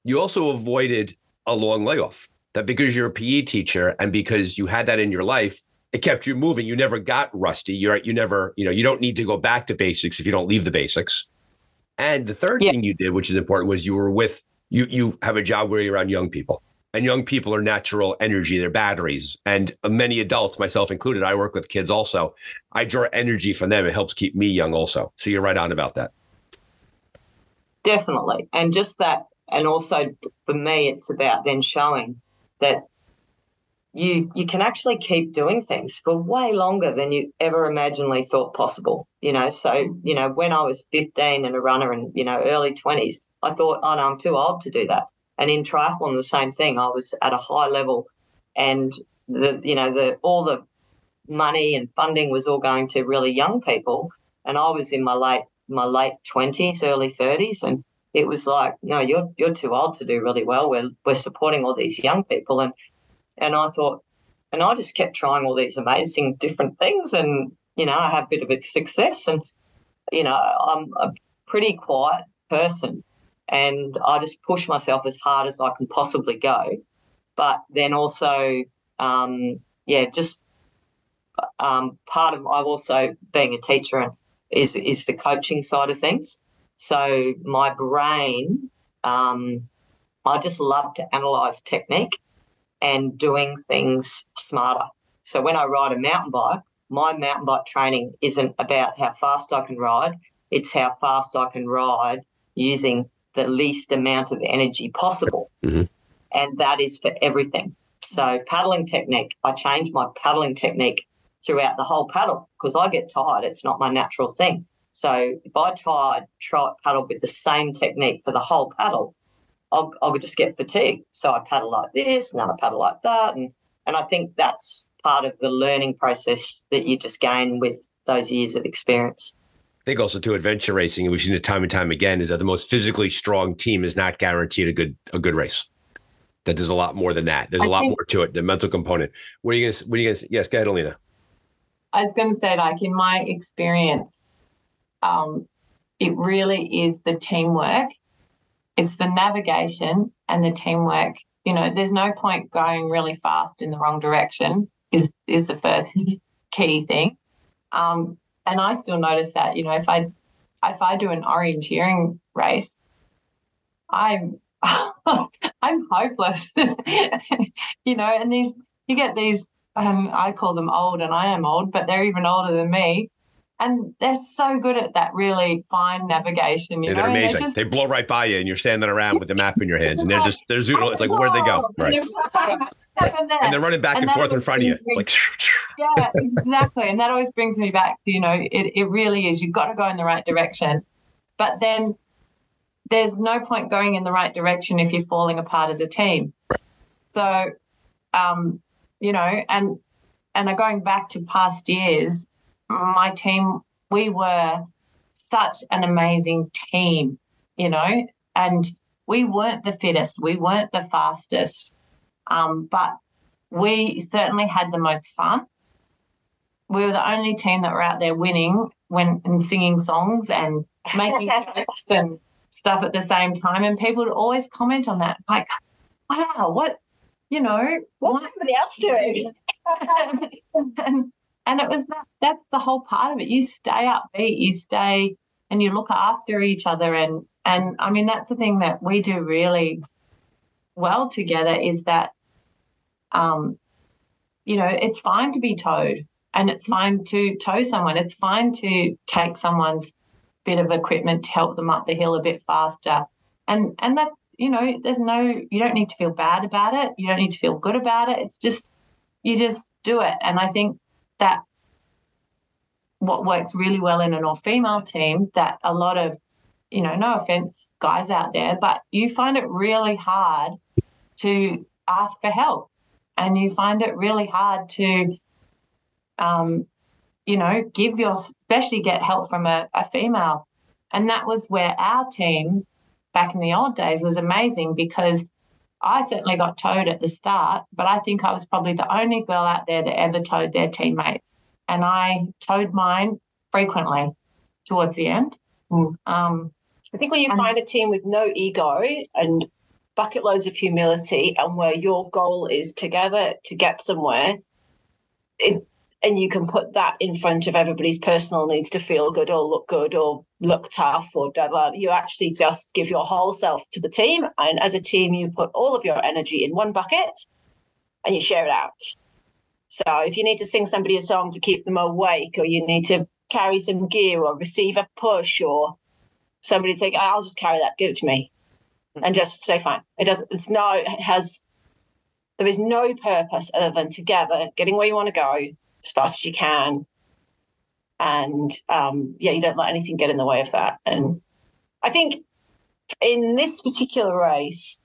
You also avoided a long layoff. That because you're a PE teacher and because you had that in your life, it kept you moving. You never got rusty. You're you never, you know, you don't need to go back to basics if you don't leave the basics. And the third Yeah. thing you did, which is important, was you were with you you have a job where you're around young people and young people are natural energy they're batteries and many adults myself included i work with kids also i draw energy from them it helps keep me young also so you're right on about that Definitely. And just that, and also for me, it's about then showing that you you can actually keep doing things for way longer than you ever imaginably thought possible. You know, so you know, when I was 15 and a runner and you know, early 20s, I thought, oh no, I'm too old to do that. And in triathlon, the same thing. I was at a high level, and the you know the all the money and funding was all going to really young people, and I was in my late my late 20s, early 30s, and it was like, no, you're you're too old to do really well. We're we're supporting all these young people, and and I thought, and I just kept trying all these amazing different things, and you know, I had a bit of a success, and you know, I'm a pretty quiet person, and I just push myself as hard as I can possibly go, but then also, um, yeah, just um, part of I've also being a teacher and is is the coaching side of things. So my brain, um, I just love to analyze technique and doing things smarter. So when I ride a mountain bike, my mountain bike training isn't about how fast I can ride; it's how fast I can ride using the least amount of energy possible, Mhm. and that is for everything. So paddling technique, I change my paddling technique throughout the whole paddle because I get tired. It's not my natural thing. So if I tried try paddle with the same technique for the whole paddle, I'll, I'll just get fatigued. So I paddle like this, and then I paddle like that, and and I think that's part of the learning process that you just gain with those years of experience. I think also to adventure racing, and we've seen it time and time again, is that the most physically strong team is not guaranteed a good a good race. That there's a lot more than that. There's a I lot think- more to it. The mental component. What are you gonna? What are you gonna? Yes, go ahead, Alina. I was going to say, like in my experience, um, it really is the teamwork. It's the navigation and the teamwork. You know, there's no point going really fast in the wrong direction. Is is the first key thing. Um, and I still notice that. You know, if I if I do an orienteering race, I'm I'm hopeless. you know, and these you get these um, I call them old, and I am old, but they're even older than me. And they're so good at that really fine navigation. You Yeah, they're and amazing. just- they blow right by you, and you're standing around with the map in your hands, and they're just they're zooming. It's like where'd they go? Right. And they're, and And they're running back And and forth in front of you. me- like yeah, exactly. And that always brings me back to, you know, it, it really is. You've got to go in the right direction. But then there's no point going in the right direction if you're falling apart as a team. So, um, you know, and and going back to past years, my team, we were such an amazing team, you know, and we weren't the fittest, we weren't the fastest, um, but we certainly had the most fun. We were the only team that were out there winning when and singing songs and making jokes and stuff at the same time. And people would always comment on that, like, wow, what, you know, What's what- somebody else doing? and, and it was that, that's the whole part of it. You stay upbeat, you stay and you look after each other. And, and I mean, that's the thing that we do really well together is that, um, you know, it's fine to be towed and it's fine to tow someone. It's fine to take someone's bit of equipment to help them up the hill a bit faster. And, and that's, you know, there's no, you don't need to feel bad about it. You don't need to feel good about it. It's just, you just do it. And I think that what works really well in an all female team that a lot of, you know, no offense, guys out there, but you find it really hard to ask for help. And you find it really hard to, um, you know, give your, especially get help from a, a female. And that was where our team back in the old days was amazing because I certainly got towed at the start, but I think I was probably the only girl out there that ever towed their teammates. And I towed mine frequently towards the end. Um, I think when you find a team with no ego and bucket loads of humility and where your goal is together to get somewhere, it, and you can put that in front of everybody's personal needs to feel good or look good or look tough or da, you actually just give your whole self to the team and as a team you put all of your energy in one bucket and you share it out. So if you need to sing somebody a song to keep them awake or you need to carry some gear or receive a push or somebody say i'll just carry that give it to me mm-hmm. and just say fine. It doesn't it's no it has there is no purpose other than together getting where you want to go as fast as you can. And um, yeah, you don't let anything get in the way of that. And I think in this particular race,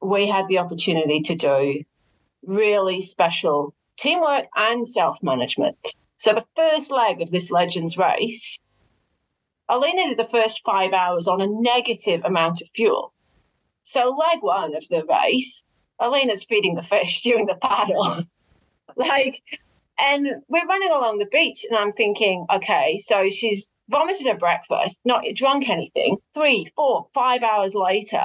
we had the opportunity to do really special teamwork and self management. So, the first leg of this Legends race, Alina did the first five hours on a negative amount of fuel. So, leg one of the race, Alina's feeding the fish during the paddle. like, and we're running along the beach, and I'm thinking, okay, so she's vomited her breakfast, not drunk anything. Three, four, five hours later,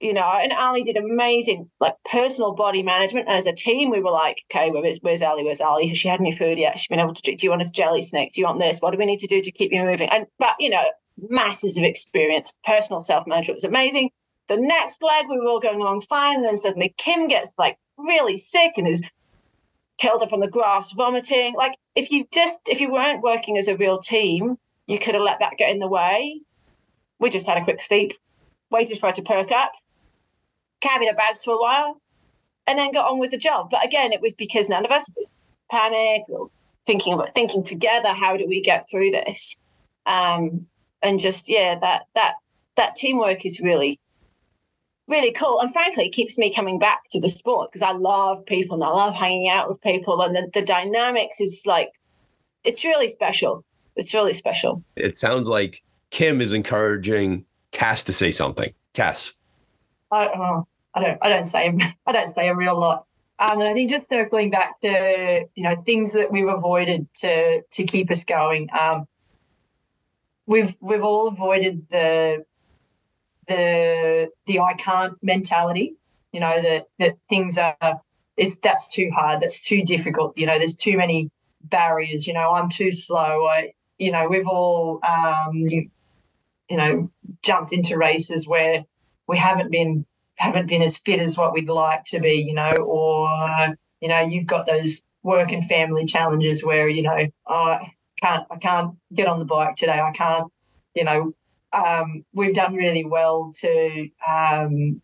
you know, and Ali did amazing, like personal body management. And as a team, we were like, okay, where's, where's Ali? Where's Ali? Has she had any food yet? Has she been able to do, do you want a jelly snake? Do you want this? What do we need to do to keep you moving? And, but, you know, masses of experience, personal self management was amazing. The next leg, we were all going along fine. And then suddenly Kim gets like really sick and is curled up on the grass, vomiting. Like if you just if you weren't working as a real team, you could have let that get in the way. We just had a quick sleep, waited for her to perk up, carried her bags for a while, and then got on with the job. But again, it was because none of us panicked or thinking about thinking together, how do we get through this? Um, and just yeah, that that that teamwork is really really cool. And frankly, it keeps me coming back to the sport because I love people and I love hanging out with people. And the, the dynamics is like, it's really special. It's really special. It sounds like Kim is encouraging Cass to say something. Cass. I, oh, I don't. I don't say. I don't say a real lot. Um, and I think just circling back to you know things that we've avoided to to keep us going. Um, we've we've all avoided the the the I can't mentality. You know that that things are it's that's too hard. That's too difficult. You know, there's too many barriers. You know, I'm too slow. I you know we've all um, you, know jumped into races where we haven't been haven't been as fit as what we'd like to be. You know, or you know you've got those work and family challenges where you know oh, I can't I can't get on the bike today. I can't you know um, we've done really well to, um,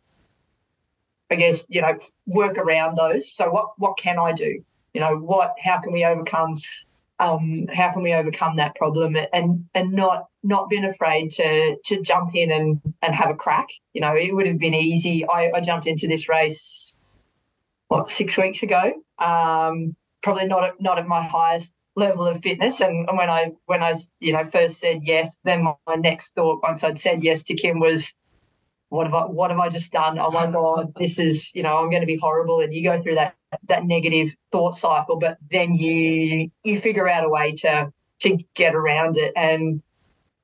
I guess, you know, work around those. So what what can I do? You know, what how can we overcome um, how can we overcome that problem and and not not been afraid to to jump in and and have a crack. You know, it would have been easy. I, I jumped into this race what six weeks ago. Um, probably not at, not at my highest level of fitness. And, and when I when I you know first said yes, then my, my next thought once I'd said yes to Kim was, what have I what have I just done? Oh my god, this is you know I'm going to be horrible. And you go through that that negative thought cycle, but then you you figure out a way to to get around it and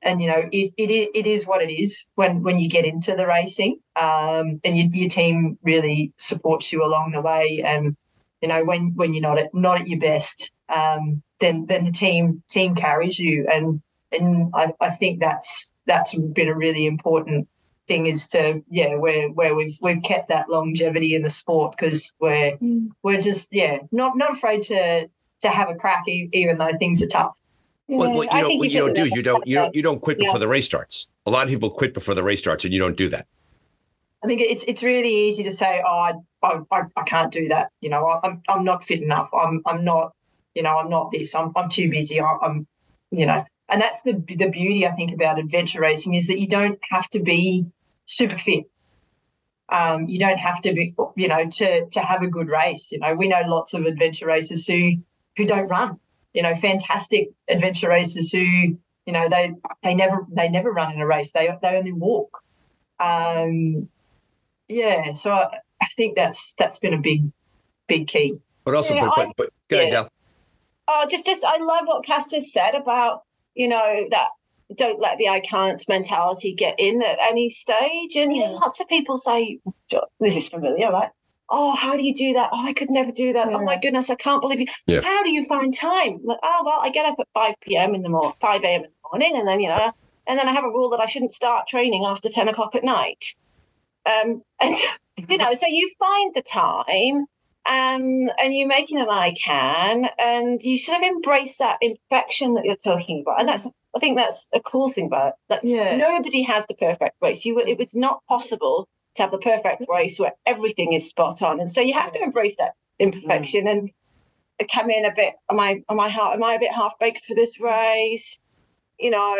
and you know it, it it is what it is when when you get into the racing um, and you, your team really supports you along the way and you know when when you're not at not at your best um, then then the team team carries you and and I, I think that's that's been a really important thing is to yeah where where we've we've kept that longevity in the sport because we're mm. we're just yeah not not afraid to to have a crack even though things are tough. Yeah, well, what you don't, what you, don't do is you don't you don't you don't quit yeah. before the race starts. A lot of people quit before the race starts, and you don't do that. I think it's it's really easy to say, oh, I I, I can't do that. You know, I'm I'm not fit enough. I'm I'm not you know, I'm not this. I'm, I'm too busy. I'm, you know, and that's the the beauty I think about adventure racing is that you don't have to be super fit. Um, you don't have to be, you know, to to have a good race. You know, we know lots of adventure racers who who don't run. You know, fantastic adventure racers who, you know, they they never they never run in a race. They they only walk. Um, yeah, so I, I think that's that's been a big big key. But also, Yeah, but, but, but go yeah. Oh, just just I love what Cass just said about you know that don't let the I can't mentality get in at any stage. And you know, lots of people say this is familiar, right? Oh, how do you do that? Oh, I could never do that. Oh my goodness, I can't believe you. Yeah. How do you find time? Like, oh well, I get up at five p.m. in the morning, five a.m. in the morning, and then you know, and then I have a rule that I shouldn't start training after ten o'clock at night. Um, and you know, so you find the time, um, and you make it an I can, and you sort of embrace that imperfection that you're talking about, and mm. that's I think that's a cool thing about it. That Yeah. nobody has the perfect race. You it was not possible to have the perfect mm. race where everything is spot on, and so you have to embrace that mm. imperfection and come in a bit. Am I am I am I a bit half baked for this race? You know,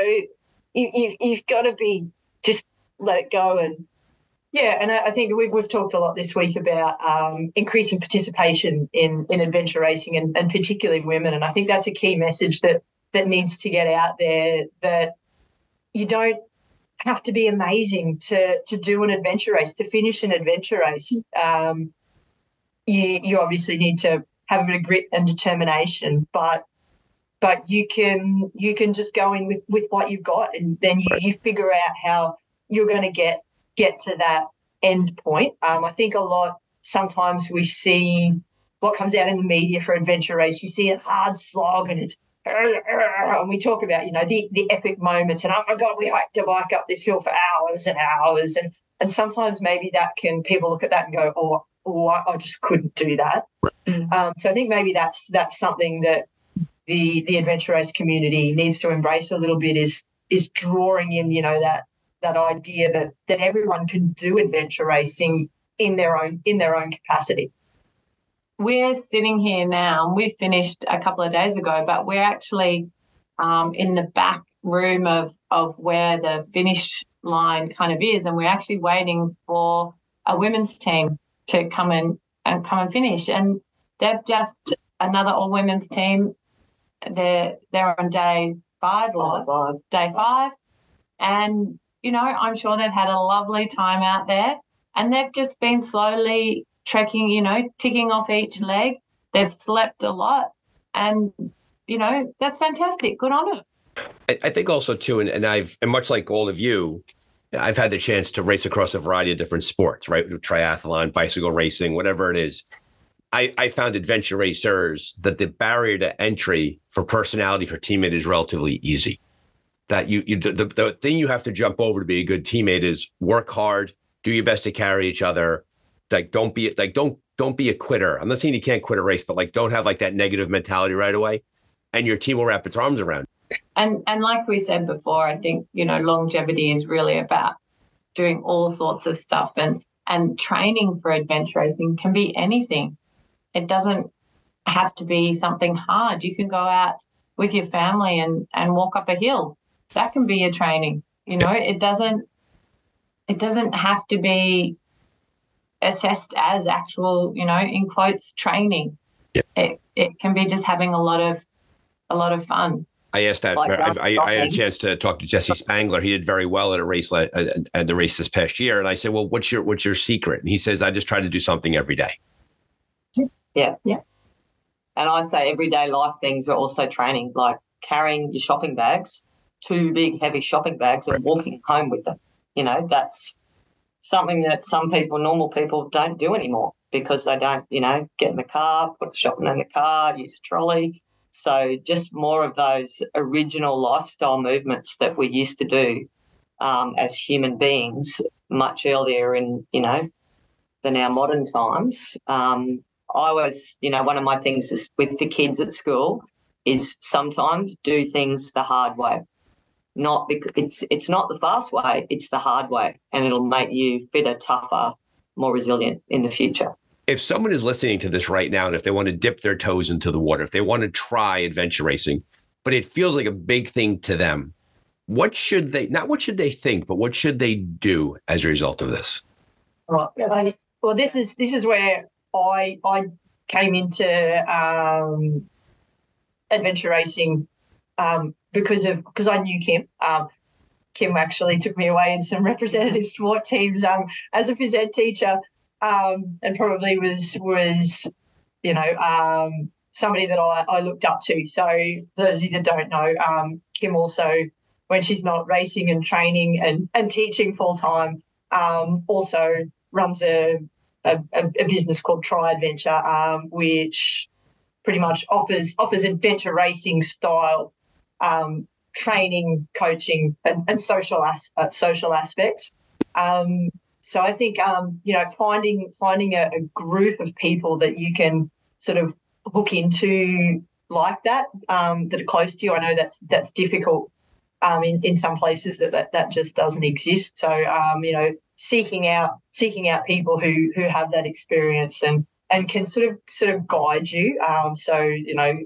you, you you've got to be just let it go and Yeah, and I think we've we've talked a lot this week about um, increasing participation in in adventure racing and, and particularly women, and I think that's a key message that that needs to get out there. That you don't have to be amazing to to do an adventure race to finish an adventure race. Um, you you obviously need to have a bit of grit and determination, but but you can you can just go in with with what you've got, and then you, you figure out how you're going to get get to that end point. Um, I think a lot sometimes we see what comes out in the media for adventure race. You see a hard slog and it's and we talk about you know the the epic moments and oh my god we hiked a bike up this hill for hours and hours and and sometimes maybe that can people look at that and go oh oh I, I just couldn't do that. Um, so I think maybe that's that's something that the the adventure race community needs to embrace a little bit is is drawing in you know that that idea that that everyone can do adventure racing in their own in their own capacity. we're sitting here now and we finished a couple of days ago but we're actually um, in the back room of of where the finish line kind of is and we're actually waiting for a women's team to come and and come and finish. And they've just another all women's team they're they're on day five. Day five. And you know i'm sure they've had a lovely time out there and they've just been slowly trekking, you know, ticking off each leg. They've slept a lot, and you know that's fantastic. Good on them. I, think also too, and, and I've and much like all of you, I've had the chance to race across a variety of different sports, right? Triathlon, bicycle racing, whatever it is. I, I found adventure racers that the barrier to entry for personality for teammate is relatively easy. That you, you the, the, thing you have to jump over to be a good teammate is work hard, do your best to carry each other. Like don't be like don't don't be a quitter. I'm not saying you can't quit a race, but like don't have like that negative mentality right away, and your team will wrap its arms around. And and like we said before, I think you know longevity is really about doing all sorts of stuff, and and training for adventure racing can be anything. It doesn't have to be something hard. You can go out with your family and and walk up a hill. That can be your training. You know, it doesn't it doesn't have to be assessed as actual, you know, in quotes, training. It it can be just having a lot of a lot of fun. I asked that. Like I, I, I had a chance to talk to Jesse Spangler. He did very well at a race uh, at the race this past year, and I said, "Well, what's your what's your secret?" And he says, "I just try to do something every day." Yeah. Yeah. And I say everyday life things are also training, like carrying your shopping bags, two big heavy shopping bags, and walking home with them. You know, that's something that some people, normal people, don't do anymore because they don't, you know, get in the car, put the shopping in the car, use a trolley. So just more of those original lifestyle movements that we used to do um, as human beings much earlier in, you know, than our modern times. Um, I was, you know, one of my things is with the kids at school is sometimes do things the hard way. Not because it's it's not the fast way, it's the hard way, and it'll make you fitter, tougher, more resilient in the future. If someone is listening to this right now, and if they want to dip their toes into the water, if they want to try adventure racing, but it feels like a big thing to them. What should they not what should they think, but what should they do as a result of this? Right. Well, this is this is where I I came into um, adventure racing um, because of because I knew Kim. Um, Kim actually took me away in some representative sport teams um, as a phys ed teacher, um, and probably was was you know um, somebody that I, I looked up to. So those of you that don't know, um, Kim also when she's not racing and training and and teaching full time, um, also runs a, a, a business called Tri Adventure, which pretty much offers offers adventure racing style um, training, coaching, and, and social as, uh, social aspects. Um, so I think um, you know finding finding a, a, group of people that you can sort of hook into like that um, that are close to you. I know that's that's difficult um, in in some places that, that that just doesn't exist. So um, you know seeking out seeking out people who who have that experience and and can sort of sort of guide you. Um, so you know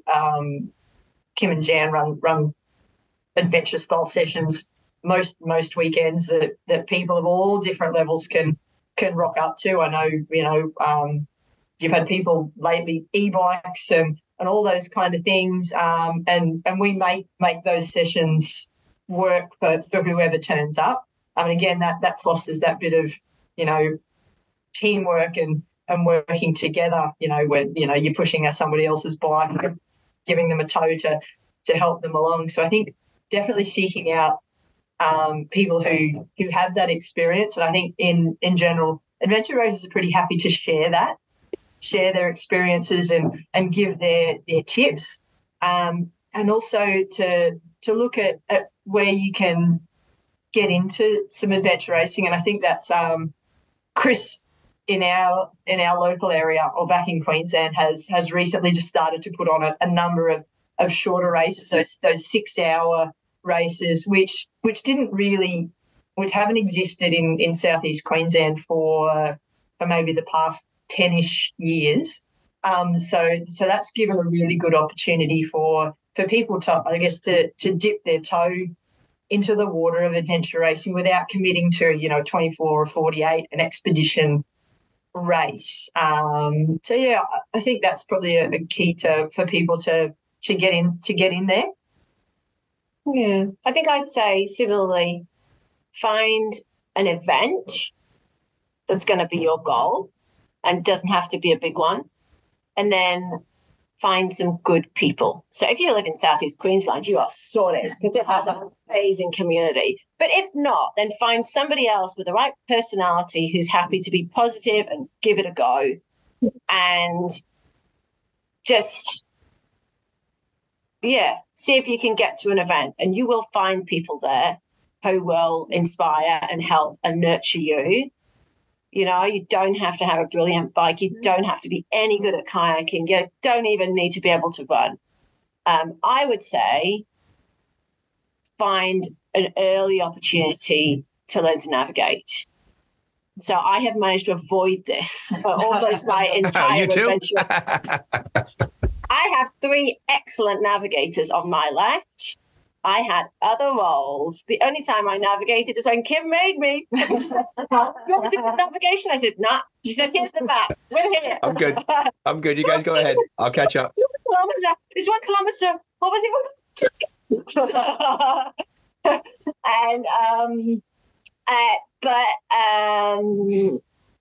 Kim and Jan run run adventure style sessions most most weekends that that people of all different levels can can rock up to. I know you know um, you've had people lately e-bikes and and all those kind of things, um, and and we make make those sessions work for, for whoever turns up. I mean, again, that that fosters that bit of you know teamwork and and working together. You know, when you know you're pushing somebody else's bike, giving them a tow to to help them along. So I think definitely seeking out um, people who who have that experience. And I think in in general, adventure racers are pretty happy to share that, share their experiences and and give their their tips, um, and also to to look at, at where you can get into some adventure racing. And I think that's um, Chris in our in our local area or back in Queensland has has recently just started to put on a, a number of of shorter races, those those six hour races, which which didn't really, which haven't existed in in southeast Queensland for for maybe the past ten-ish years. Um, so so that's given a really good opportunity for for people to, I guess, to to dip their toe into the water of adventure racing without committing to you know 24 or 48 an expedition race. Um, so yeah, I think that's probably a, a key to for people to to get in to get in there. Yeah, I think I'd say similarly, find an event that's going to be your goal and doesn't have to be a big one. And then find some good people. So if you live in Southeast Queensland, you are sorted because it has an amazing community. But if not, then find somebody else with the right personality who's happy to be positive and give it a go. And just yeah, see if you can get to an event and you will find people there who will inspire and help and nurture you. You know, you don't have to have a brilliant bike. You don't have to be any good at kayaking. You don't even need to be able to run. Um, I would say find an early opportunity to learn to navigate. So I have managed to avoid this for almost my entire adventure. I have three excellent navigators on my left. I had other roles. The only time I navigated is when Kim made me. she said, you want to do navigation? I said, nah. She said, here's the map. We're here. I'm good. I'm good. You guys go ahead. I'll catch up. It's one kilometer. It's one kilometer. What was it? and um uh, but um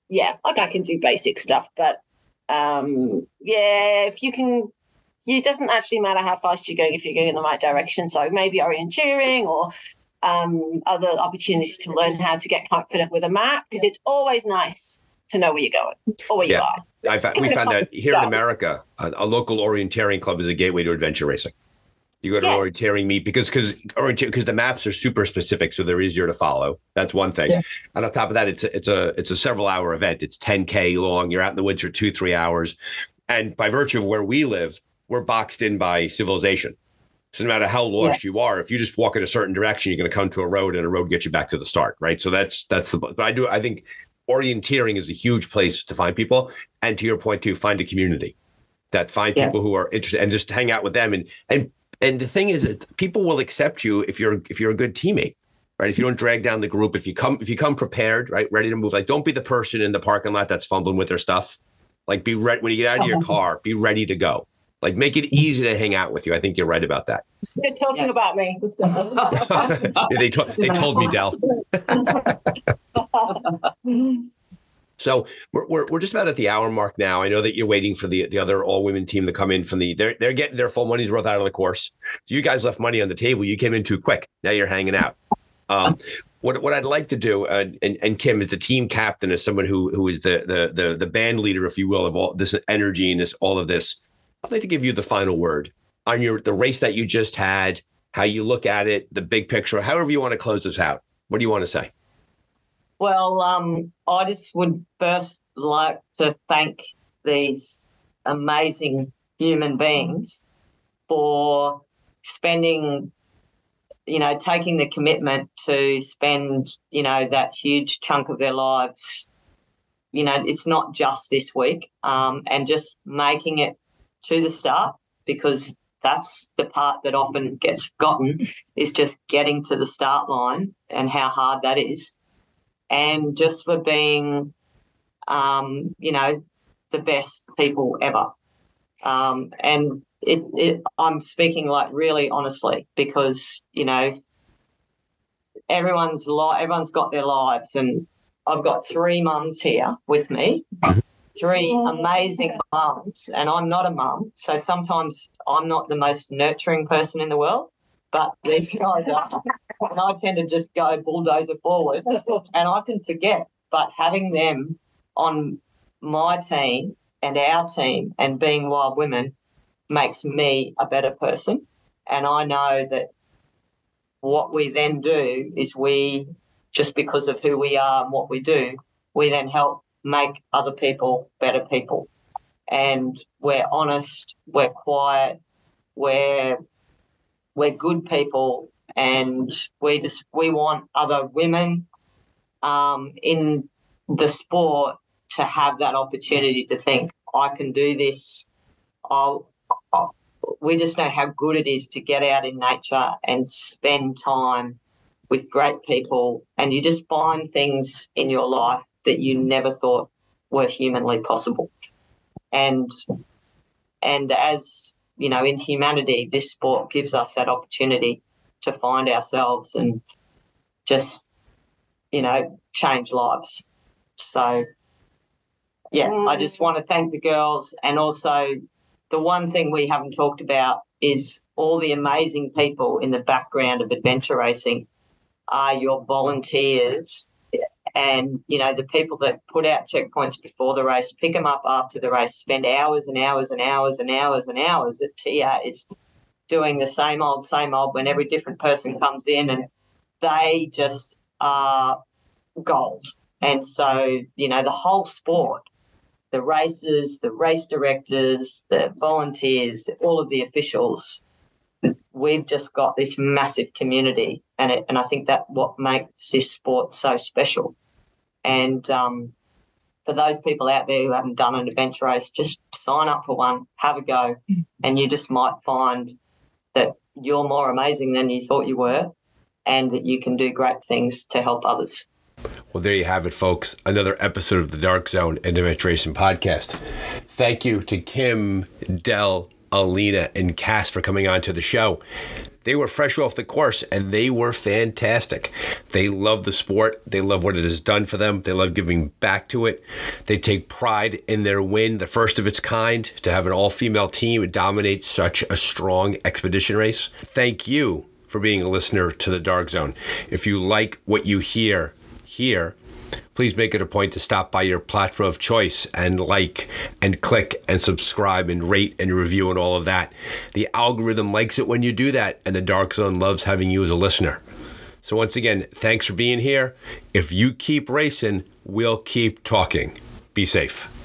yeah, like I can do basic stuff, but um yeah, if you can it doesn't actually matter how fast you're going if you're going in the right direction. So maybe orienteering or um, other opportunities to learn how to get confident with a map because it's always nice to know where you're going or where yeah. you are. Found, we found that here in America, a, a, local orienteering club is a gateway to adventure racing. You go to yeah. orienteering meet because because because the maps are super specific, so they're easier to follow. That's one thing. Yeah. And on top of that, it's a, it's a it's a several hour event. It's 10k long. You're out in the woods for two three hours, and by virtue of where we live, we're boxed in by civilization. So no matter how lost yeah. you are, if you just walk in a certain direction, you're going to come to a road, and a road gets you back to the start, right? So that's that's the. But I do. I think orienteering is a huge place to find people, and to your point too, find a community that find yeah. people who are interested and just hang out with them. And and and the thing is that people will accept you if you're if you're a good teammate right? If you don't drag down the group, if you come if you come prepared, right, ready to move, like don't be the person in the parking lot that's fumbling with their stuff. Like be ready when you get out of your uh-huh. car, be ready to go. Like make it easy to hang out with you. I think you're right about that. They're talking yeah. about me. yeah, they, to- they told me, Dell. so we're, we're, we're just about at the hour mark now. I know that you're waiting for the, the other all women team to come in from the they're they're getting their full money's worth out of the course. So you guys left money on the table. You came in too quick. Now you're hanging out. Um, what what I'd like to do, uh, and, and Kim is the team captain, as someone who who is the, the the the band leader, if you will, of all this energy and this all of this. I'd like to give you the final word on your the race that you just had, how you look at it, the big picture, however you want to close this out. What do you want to say? Well, um, I just would first like to thank these amazing human beings for spending you know, taking the commitment to spend, you know, that huge chunk of their lives, you know, it's not just this week, um, and just making it to the start because that's the part that often gets forgotten is just getting to the start line and how hard that is. And just for being, um, you know, the best people ever. Um, and it, it, I'm speaking like really honestly because you know everyone's li- everyone's got their lives, and I've got three mums here with me, three amazing mums, and I'm not a mum, so sometimes I'm not the most nurturing person in the world, but these guys are, and I tend to just go bulldozer forward, and I can forget, but having them on my team and our team and being wild women makes me a better person. And I know that what we then do is we, just because of who we are and what we do, we then help make other people better people. And we're honest, we're quiet, we're we're good people, and we just we want other women um, in the sport to have that opportunity to think I can do this. I'll we just know how good it is to get out in nature and spend time with great people and you just find things in your life that you never thought were humanly possible. And and as you know in humanity this sport gives us that opportunity to find ourselves and just you know change lives. So yeah i mm. just want to thank the girls. And also the one thing we haven't talked about is all the amazing people in the background of adventure racing are your volunteers and you know the people that put out checkpoints before the race pick them up after the race spend hours and hours and hours and hours and hours at TA is doing the same old same old when every different person comes in and they just are gold and so you know the whole sport the races, the race directors, the volunteers, all of the officials. We've just got this massive community, and it, and I think that what makes this sport so special. And um, for those people out there who haven't done an adventure race, just sign up for one, have a go, and you just might find that you're more amazing than you thought you were, and that you can do great things to help others. Well, there you have it, folks. Another episode of the Dark Zone Adventure Racing Podcast. Thank you to Kim, Dell, Alina, and Cass for coming on to the show. They were fresh off the course and they were fantastic. They love the sport. They love what it has done for them. They love giving back to it. They take pride in their win, the first of its kind, to have an all female team dominate such a strong expedition race. Thank you for being a listener to the Dark Zone. If you like what you hear, here, please make it a point to stop by your platform of choice and like and click and subscribe and rate and review and all of that. The algorithm likes it when you do that, and the Dark Zone loves having you as a listener. So, once again, thanks for being here. If you keep racing, we'll keep talking. Be safe.